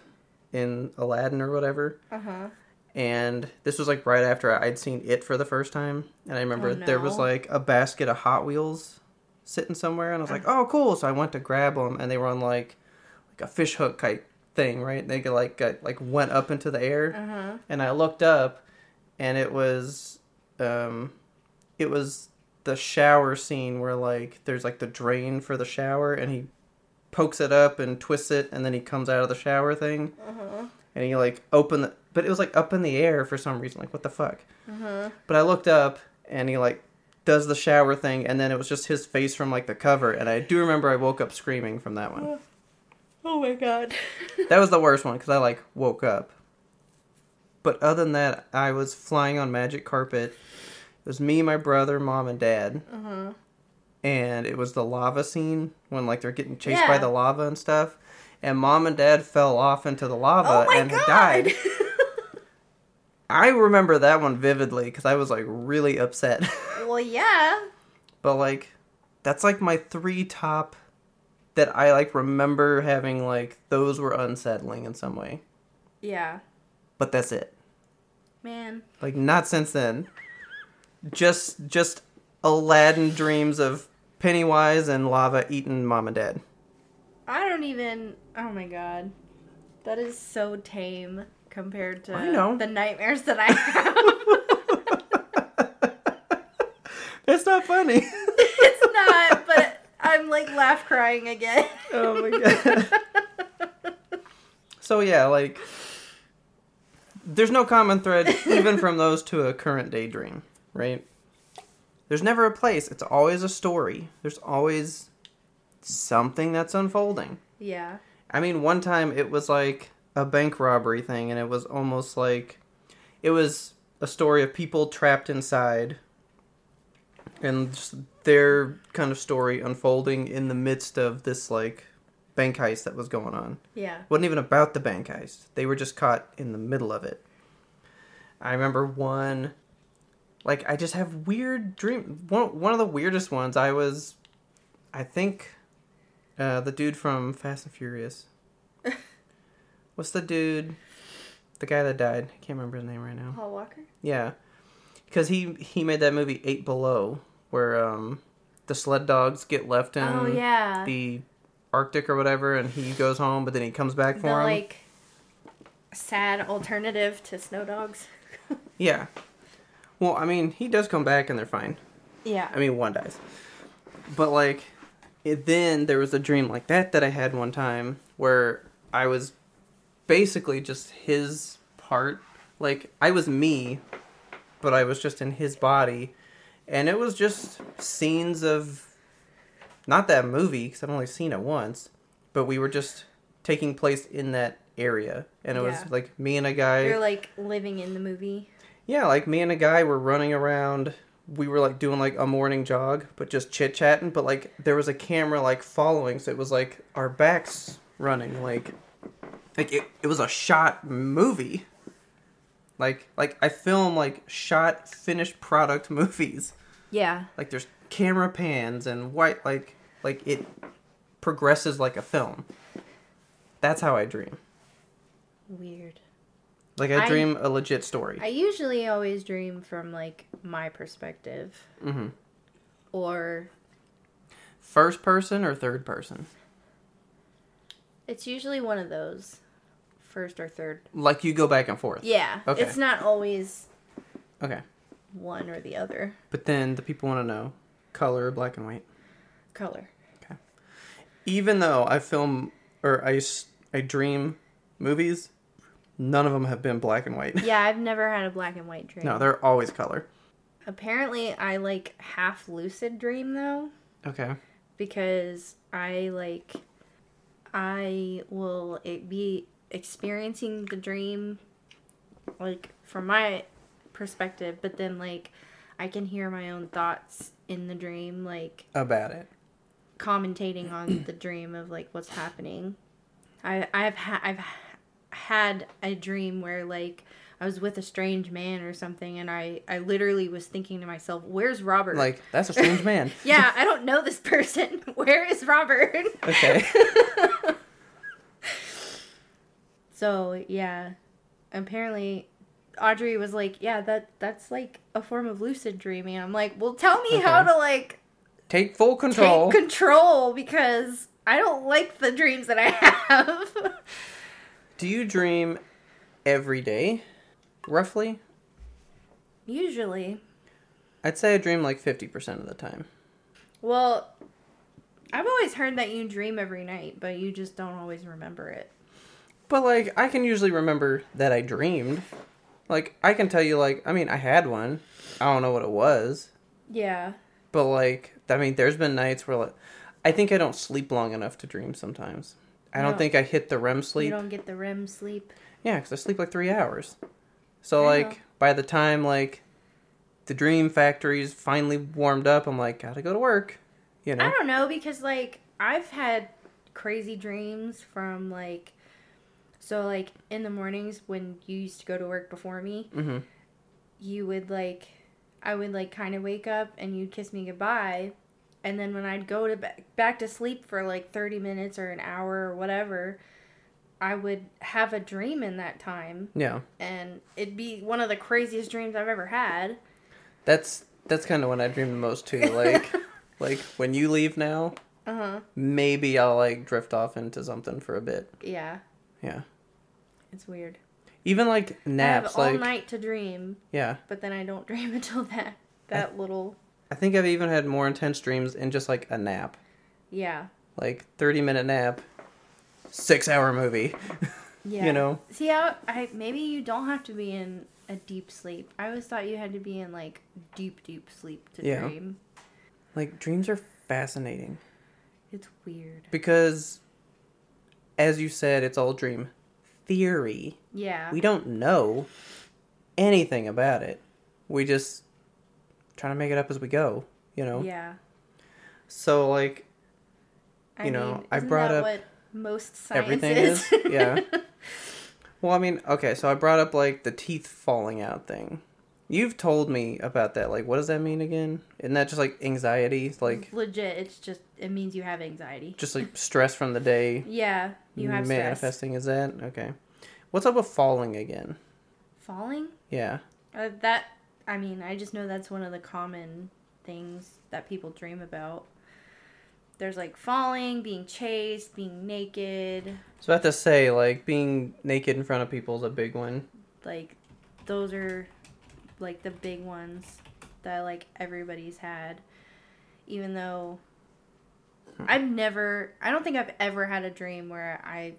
in Aladdin or whatever, Uh huh. And this was like right after I'd seen it for the first time, and I remember Oh, there was like a basket of Hot Wheels sitting somewhere, and I was like, "Oh, cool!" So I went to grab them, and they were on like like a fish hook type thing, right? They like got, like went up into the air, Uh huh. and I looked up, and it was, um, it was the shower scene where like there's like the drain for the shower, and he pokes it up and twists it, and then he comes out of the shower thing, Uh huh. and he like opened, the, but it was like up in the air for some reason. Like what the fuck? Huh. But I looked up, and he like does the shower thing, and then it was just his face from like the cover, and I do remember I woke up screaming from that one. Oh, oh my god. That was the worst one because I like woke up. But other than that, I was flying on magic carpet. It was me, my brother, mom, and dad, huh. and it was the lava scene when like they're getting chased by the lava and stuff. And mom and dad fell off into the lava Oh and god. died. I remember that one vividly because I was like really upset. well, yeah. but like, that's like my three top that I like remember having like those were unsettling in some way. Yeah. But that's it. Man. Like not since then. Just just Aladdin dreams of Pennywise and lava eating mom and dad. I don't even. Oh my god, that is so tame compared to I know. the nightmares that I have. It's not funny. it's not, but I'm like laugh crying again. oh my god. so yeah, like there's no common thread even from those to a current daydream, right? There's never a place. It's always a story. There's always something that's unfolding. yeah. I mean, one time it was like a bank robbery thing, and it was almost like it was a story of people trapped inside and their kind of story unfolding in the midst of this like bank heist that was going on. Yeah. Wasn't even about the bank heist. They were just caught in the middle of it. I remember one like I just have weird dream one one of the weirdest ones I was I think uh the dude from Fast and Furious. What's the dude the guy that died? I can't remember his name right now. Paul Walker. Yeah. Cuz he he made that movie 8 Below where um the sled dogs get left in oh yeah. the Arctic or whatever, and he goes home, but then he comes back the for him. like sad alternative to snow dogs. Yeah. Well, I mean, he does come back, and they're fine. Yeah. I mean, one dies. But like, it, then there was a dream like that that I had one time where I was basically just his part. Like I was me, but I was just in his body, and it was just scenes of not that movie because I've only seen it once, but we were just taking place in that area, and it Yeah. was like me and a guy. You're like living in the movie. Yeah, like me and a guy were running around. We were like doing like a morning jog, but just chit chatting. But like there was a camera like following, so it was like our backs running. Like, like it, it was a shot movie. Like like I film like shot finished product movies. Yeah. Like there's camera pans and white like like it progresses like a film. That's how I dream. Weird. Like I I- dream a legit story. I usually always dream from like my perspective mm-hmm. or First person or third person? it's usually one of those first or third. Like you go back and forth. Yeah. Okay. It's not always Okay. one or the other But then the people want to know color, or black and white. color. Okay. Even though I film or I I dream movies, none of them have been black and white. Yeah, I've never had a black and white dream. no, they're always color. Apparently, I like half lucid dream though Okay. because I like I will it be experiencing the dream like from my perspective, but then like I can hear my own thoughts in the dream like About it. commentating on the dream of like what's happening. I I've ha- I've had a dream where like I was with a strange man or something, and I I literally was thinking to myself, "Where's Robert?" Like, that's a strange man. yeah, I don't know this person. Where is Robert? Okay. so yeah, apparently. Audrey was like, "Yeah, that that's like a form of lucid dreaming." I'm like, "Well, tell me how to like Take full control. take control because I don't like the dreams that I have. Do you dream every day? Roughly? Usually. I'd say I dream like 50% of the time. Well, I've always heard that you dream every night, but you just don't always remember it. But like I can usually remember that I dreamed. Like I can tell you like I mean I had one. I don't know what it was. Yeah. But like I mean there's been nights where like I think I don't sleep long enough to dream sometimes. I don't think I hit the REM sleep. You don't get the REM sleep. Yeah, cuz I sleep like 3 hours. So I like know. by the time like the dream factory's finally warmed up, I'm like got to go to work, you know. I don't know because like I've had crazy dreams from like so like in the mornings when you used to go to work before me, Mhm. you would like I would like kind of wake up and you'd kiss me goodbye and then when I'd go to ba- back to sleep for like 30 minutes or an hour or whatever, I would have a dream in that time Yeah. and it'd be one of the craziest dreams I've ever had. That's that's kind of when I dream the most too. Like like when you leave now, Uh huh. maybe I'll like drift off into something for a bit. Yeah. Yeah. It's weird. Even like I naps, have all like night to dream, yeah. but then I don't dream until that that little. I think I've even had more intense dreams in just like a nap, Yeah. like thirty minute nap, six hour movie. Yeah. You know. See how I maybe you don't have to be in a deep sleep. I always thought you had to be in like deep deep sleep to Yeah. dream. Like dreams are fascinating It's weird. because, as you said, it's all dream theory. Yeah. We don't know anything about it. We just trying to make it up as we go. You know. Yeah. So like I You know, mean, I brought that up what most science everything is. is. Yeah. Well, I mean, okay, so I brought up like the teeth falling out thing. You've told me about that. Like, what does that mean again? Isn't that just like anxiety? Like, legit. It's just it means you have anxiety. just like stress from the day Yeah, you have stress. manifesting? Is that okay? What's up with falling again? Falling. Yeah. Uh, that I mean, I just know that's one of the common things that people dream about. There's like falling, being chased, being naked. So I have to say, like, being naked in front of people is a big one. Like those are like the big ones that like everybody's had. Even though Hmm. I've never I don't think I've ever had a dream where I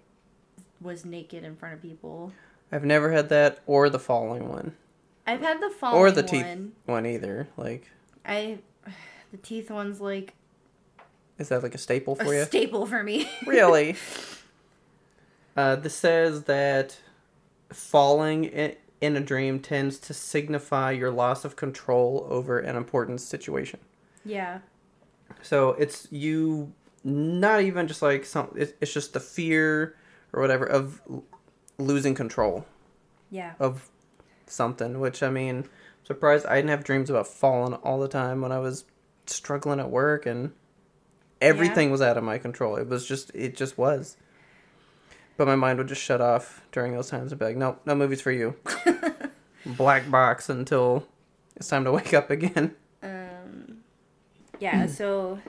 was naked in front of people. I've never had that or the falling one I've had the falling or the teeth one. one either. Like, I the teeth one's like is that like a staple for a you? staple for me. really? Uh, this says that falling in, in a dream tends to signify your loss of control over an important situation. yeah. So it's you not even just like some. It's, just the fear or whatever of losing control Yeah. of something. Which I mean, surprised I didn't have dreams about falling all the time when I was struggling at work and everything was out of my control. It was just it just was. But my mind would just shut off during those times and be like, nope, no movies for you. Black box until it's time to wake up again. Um, yeah, so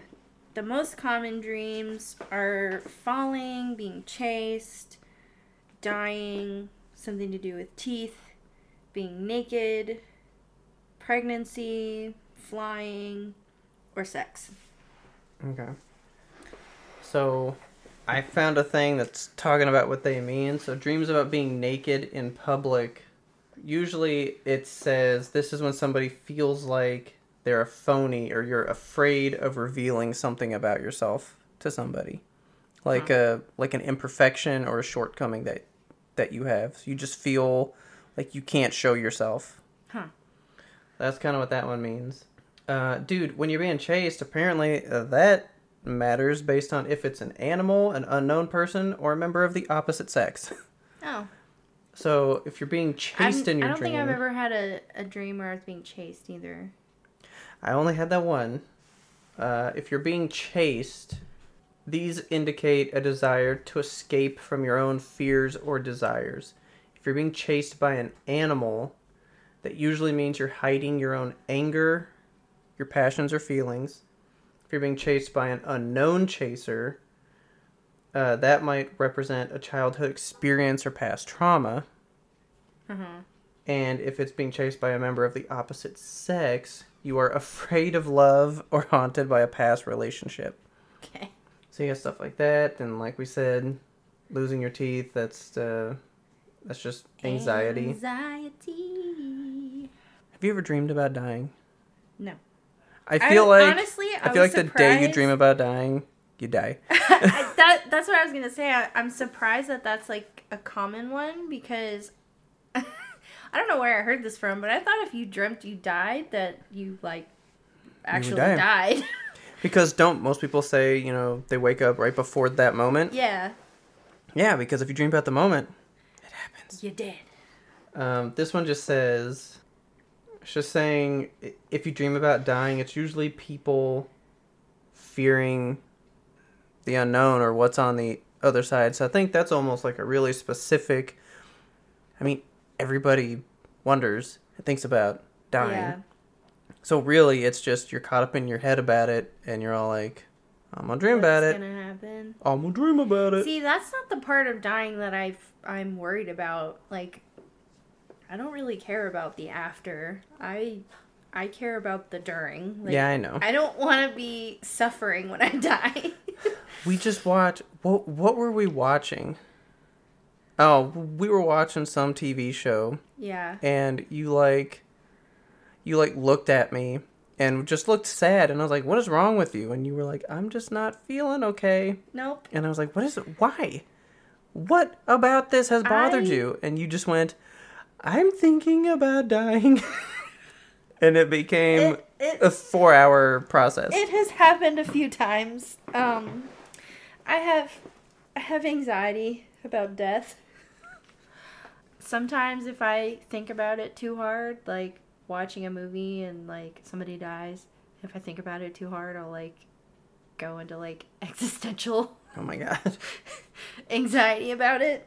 the most common dreams are falling, being chased, dying, something to do with teeth, being naked, pregnancy, flying, or sex. Okay. So, I found a thing that's talking about what they mean. So, dreams about being naked in public. Usually, it says this is when somebody feels like they're a phony or you're afraid of revealing something about yourself to somebody, like a like an imperfection or a shortcoming that that you have. So you just feel like you can't show yourself. Huh. That's kind of what that one means. Uh, dude, when you're being chased, apparently uh, that matters based on if it's an animal, an unknown person, or a member of the opposite sex. Oh. so if you're being I'm- chased in your dream, I don't dream, think I've ever had a, a dream where I was being chased either. I only had that one. Uh, if you're being chased, these indicate a desire to escape from your own fears or desires. If you're being chased by an animal, that usually means you're hiding your own anger, your passions, or feelings. If you're being chased by an unknown chaser, uh, that might represent a childhood experience or past trauma. Uh-huh. And if it's being chased by a member of the opposite sex, you are afraid of love or haunted by a past relationship. Okay. So you got stuff like that, and like we said, losing your teeth. That's uh, that's just anxiety. Anxiety. Have you ever dreamed about dying? No. I feel like honestly, I, I feel like the day you dream about dying, you die. That that's what I was gonna say. I, I'm surprised that that's like a common one because I don't know where I heard this from, but I thought if you dreamt you died, that you like actually die. died. Because don't most people say you know they wake up right before that moment? yeah, Yeah, because if you dream about the moment, it happens. you did. Um, this one just says, it's just saying if you dream about dying, it's usually people fearing the unknown or what's on the other side. So I think that's almost like a really specific. I mean, everybody wonders and thinks about dying. Yeah. So really, it's just you're caught up in your head about it, and you're all like, I'm gonna dream about what's it. gonna happen. I'm gonna dream about it. See, that's not the part of dying that I I'm worried about. Like, I don't really care about the after. I I care about the during. Like, yeah, I know. I don't want to be suffering when I die. We just watched. What What were we watching? Oh, we were watching some TV show, yeah. and you like, you like looked at me and just looked sad, and I was like, "What is wrong with you?" And you were like, "I'm just not feeling okay." Nope. And I was like, "What is it? Why? What about this has bothered I- you?" And you just went, "I'm thinking about dying," and it became It, it, a four-hour process. it has happened a few times. Um, I have I have anxiety about death. Sometimes if I think about it too hard, like watching a movie and like somebody dies, if I think about it too hard, I'll like go into like existential oh my god. Anxiety about it.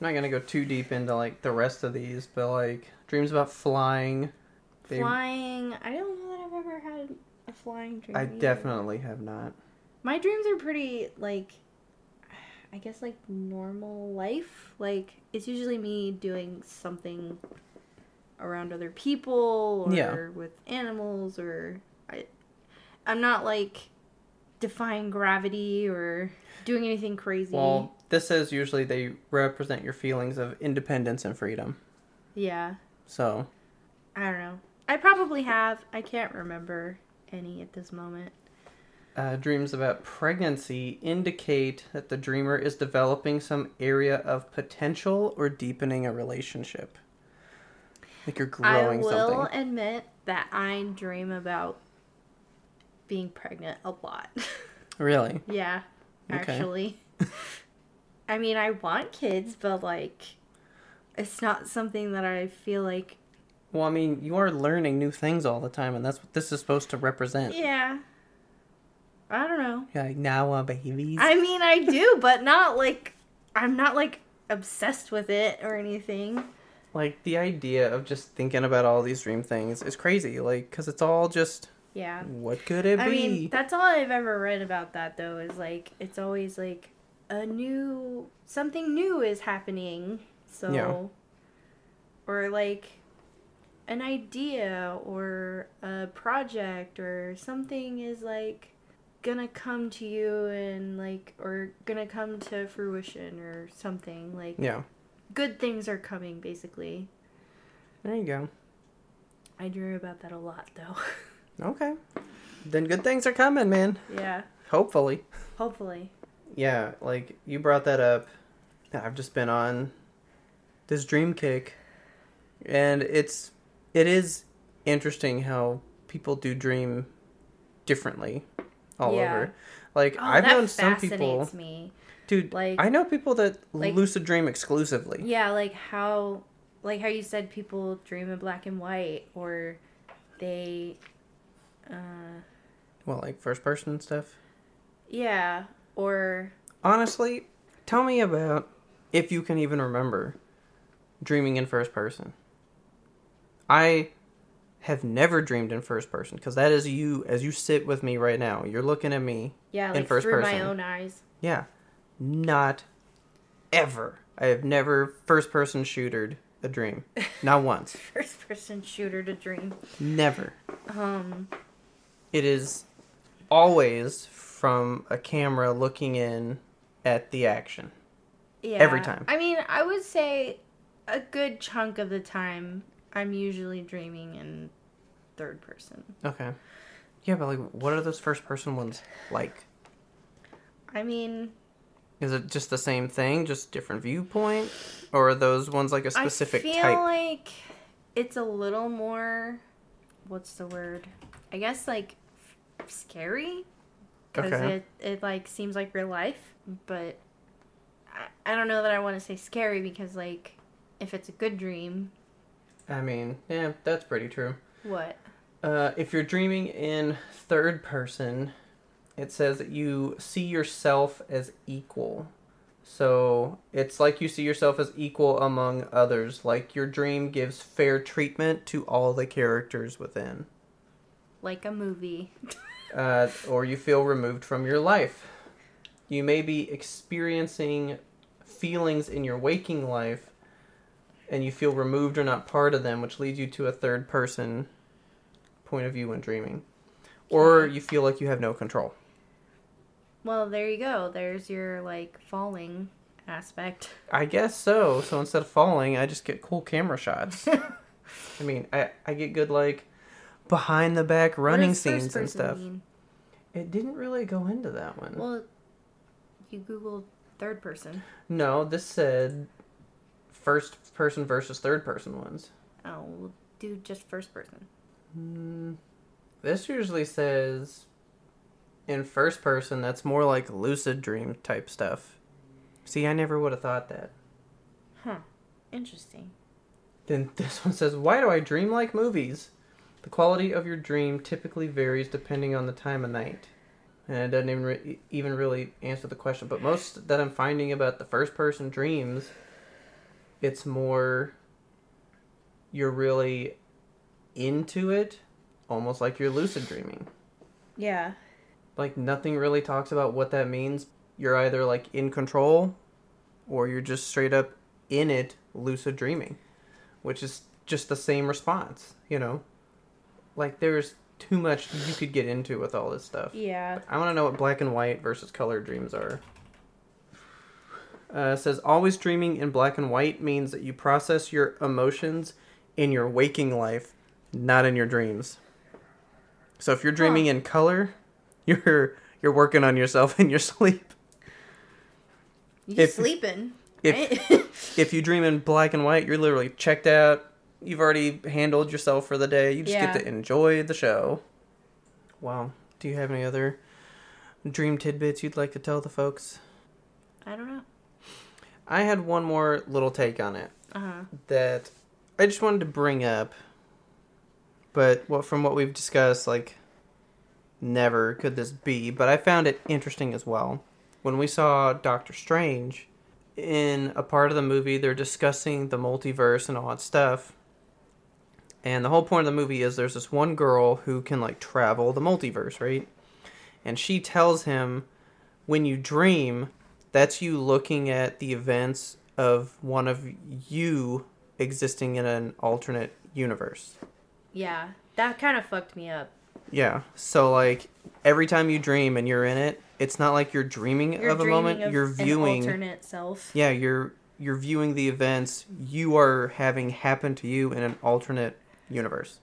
Not gonna go too deep into like the rest of these, but like dreams about flying. They, Flying, I don't know that I've ever had a flying dream. I either. definitely have not. My dreams are pretty like I guess like normal life. Like it's usually me doing something around other people or Yeah. with animals or I I'm not like defying gravity or doing anything crazy. Well, this says usually they represent your feelings of independence and freedom. yeah. So I don't know. I probably have. I can't remember any at this moment. Uh, dreams about pregnancy indicate that the dreamer is developing some area of potential or deepening a relationship. Like you're growing something. I will something. admit that I dream about being pregnant a lot. Really? yeah, Okay. actually. I mean, I want kids, but like, it's not something that I feel like. Well, I mean, you are learning new things all the time, and that's what this is supposed to represent. Yeah. I don't know. You're like, now uh, babies. I mean, I do, but not like. I'm not like obsessed with it or anything. Like, the idea of just thinking about all these dream things is crazy. Like, because it's all just, Yeah. what could it I be? mean, that's all I've ever read about that though is like it's always like a new something new is happening. So Yeah. or like an idea or a project or something is like gonna come to you and like or gonna come to fruition or something like yeah. good things are coming basically. There you go. I dream about that a lot though. Okay. Then good things are coming, man. yeah, Hopefully. hopefully. Yeah, like you brought that up. I've just been on this dream kick, and it's it is interesting how people do dream differently all Yeah. over. Like Oh, I've known some people, me. dude. like- I know people that like- lucid dream exclusively. Yeah, like how like how you said people dream in black and white or they uh Well, like first person stuff. yeah, or Honestly, tell me about if you can even remember dreaming in first person. I have never dreamed in first person because that is you as you sit with me right now. You're looking at me. yeah, In like first through my person. own eyes. Yeah. Not ever. I have never first person shootered a dream. Not once. First person shooter to dream. Never. Um It is always from a camera looking in at the action. yeah. Every time. I mean, I would say a good chunk of the time I'm usually dreaming in third person. Okay. Yeah, but like, what are those first person ones like? I mean, Is it just the same thing, just different viewpoint, or are those ones like a specific type? I feel type? like it's a little more. What's the word? I guess like scary because Okay. it it like seems like real life, but I, I don't know that I want to say scary because like if it's a good dream, I mean, yeah, that's pretty true. what? Uh, if you're dreaming in third person, it says that you see yourself as equal. So it's like you see yourself as equal among others. Like your dream gives fair treatment to all the characters within. Like a movie. uh, or you feel removed from your life. You may be experiencing feelings in your waking life and you feel removed or not part of them, which leads you to a third person point of view when dreaming. Or you feel like you have no control. Well, there you go. There's your like falling aspect. I guess so. So instead of falling, I just get cool camera shots. I mean, I, I get good, like, behind the back running What does first scenes and stuff. mean? It didn't really go into that one. Well, you googled third person. no, this said first person versus third person ones. Oh, we'll do just first person. Mm, this usually says in first person, that's more like lucid dream type stuff. See, I never would have thought that. Huh. Interesting. Then this one says, Why do I dream like movies? The quality of your dream typically varies depending on the time of night. And it doesn't even, re- even really answer the question. But most that I'm finding about the first person dreams, it's more you're really into it, almost like you're lucid dreaming. Yeah. Like nothing really talks about what that means. You're either like in control or you're just straight up in it lucid dreaming, which is just the same response, you know? Like there's too much you could get into with all this stuff. Yeah. I want to know what black and white versus color dreams are. Uh, it says always dreaming in black and white means that you process your emotions in your waking life, not in your dreams. So if you're dreaming in color, you're you're working on yourself in your sleep. You If- sleeping. if- right? If you dream in black and white, you're literally checked out. You've already handled yourself for the day. You just Yeah. get to enjoy the show. Wow. Do you have any other dream tidbits you'd like to tell the folks? I don't know. I had one more little take on it Uh huh. that I just wanted to bring up. But what from what we've discussed, like never could this be, but I found it interesting as well. When we saw Doctor Strange in a part of the movie, they're discussing the multiverse and all that stuff. And the whole point of the movie is there's this one girl who can like travel the multiverse, right? And she tells him when you dream, that's you looking at the events of one of you existing in an alternate universe. Yeah. That kind of fucked me up. Yeah. So like every time you dream and you're in it, it's not like you're dreaming You're of a dreaming moment. of you're an viewing alternate self. Yeah, you're you're viewing the events you are having happen to you in an alternate universe.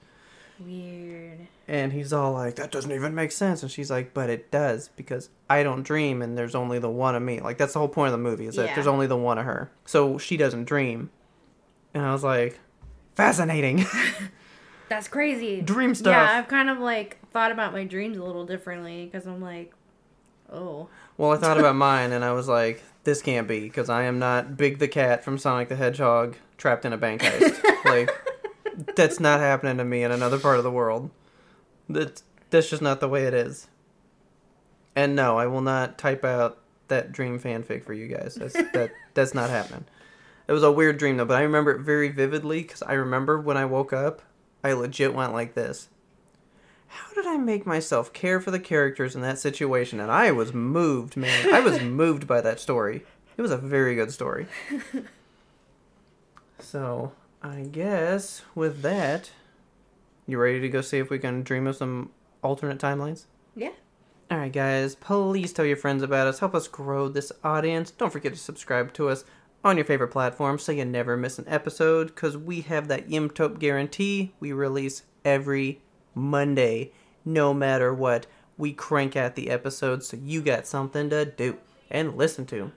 Weird. And he's all like, That doesn't even make sense and she's like, But it does, because I don't dream and there's only the one of me. Like that's the whole point of the movie, is that Yeah. there's only the one of her. So she doesn't dream. And I was like, Fascinating. That's crazy. Dream stuff. Yeah, I've kind of like thought about my dreams a little differently because I'm like, oh, Well, I thought about mine and I was like, this can't be because I am not Big the Cat from Sonic the Hedgehog trapped in a bank heist. like, that's not happening to me in another part of the world. That's, that's just not the way it is. And no, I will not type out that dream fanfic for you guys. That's, that, that's not happening. It was a weird dream though, but I remember it very vividly because I remember when I woke up, I legit went like this how did I make myself care for the characters in that situation? And I was moved, man. I was moved by that story. It was a very good story. So, I guess with that, you ready to go see if we can dream of some alternate timelines? yeah. All right, guys, please tell your friends about us. Help us grow this audience. Don't forget to subscribe to us on your favorite platform so you never miss an episode because we have that Yimtope guarantee. We release every Monday, no matter what. We crank out the episodes so you got something to do and listen to.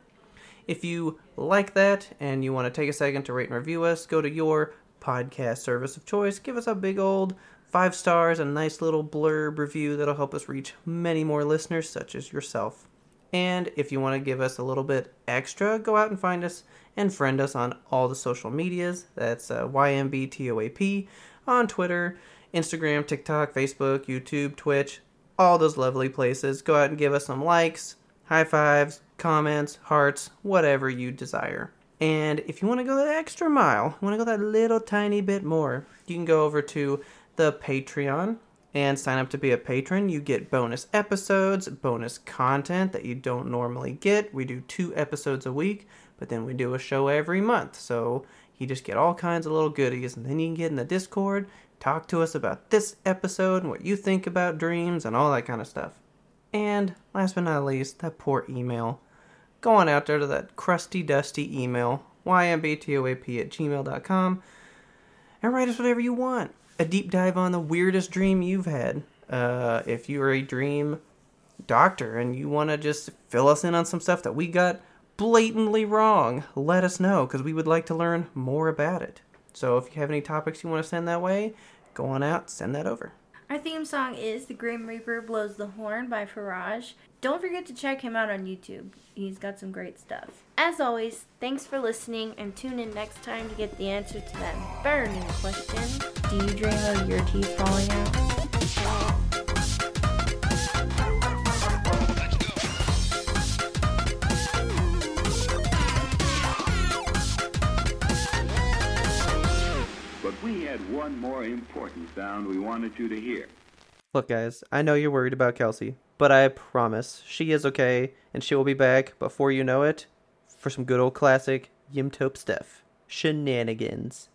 If you like that and you want to take a second to rate and review us, go to your podcast service of choice. Give us a big old five stars a nice little blurb review that'll help us reach many more listeners, such as yourself. And if you want to give us a little bit extra, go out and find us and friend us on all the social medias. That's uh, YMBTOAP on Twitter, Instagram, TikTok, Facebook, YouTube, Twitch, all those lovely places. Go out and give us some likes, high fives, comments, hearts, whatever you desire. And if you want to go that extra mile, want to go that little tiny bit more, you can go over to the Patreon and sign up to be a patron, you get bonus episodes, bonus content that you don't normally get. We do two episodes a week, but then we do a show every month. So you just get all kinds of little goodies, and then you can get in the Discord, talk to us about this episode and what you think about dreams and all that kind of stuff. And last but not least, that poor email. Go on out there to that crusty, dusty email, ymbtoap at gmail.com, and write us whatever you want. A deep dive on the weirdest dream you've had. Uh, if you're a dream doctor and you want to just fill us in on some stuff that we got blatantly wrong, let us know because we would like to learn more about it. So if you have any topics you want to send that way, go on out, send that over. Our theme song is The Grim Reaper Blows the Horn by Firage. Don't forget to check him out on YouTube. He's got some great stuff. As always, thanks for listening and tune in next time to get the answer to that burning question. Do you dream of your teeth falling out? One more important sound we wanted you to hear. Look, guys, I know you're worried about Kelsey, but I promise she is okay and she will be back before you know it for some good old classic Yimtope stuff. Shenanigans.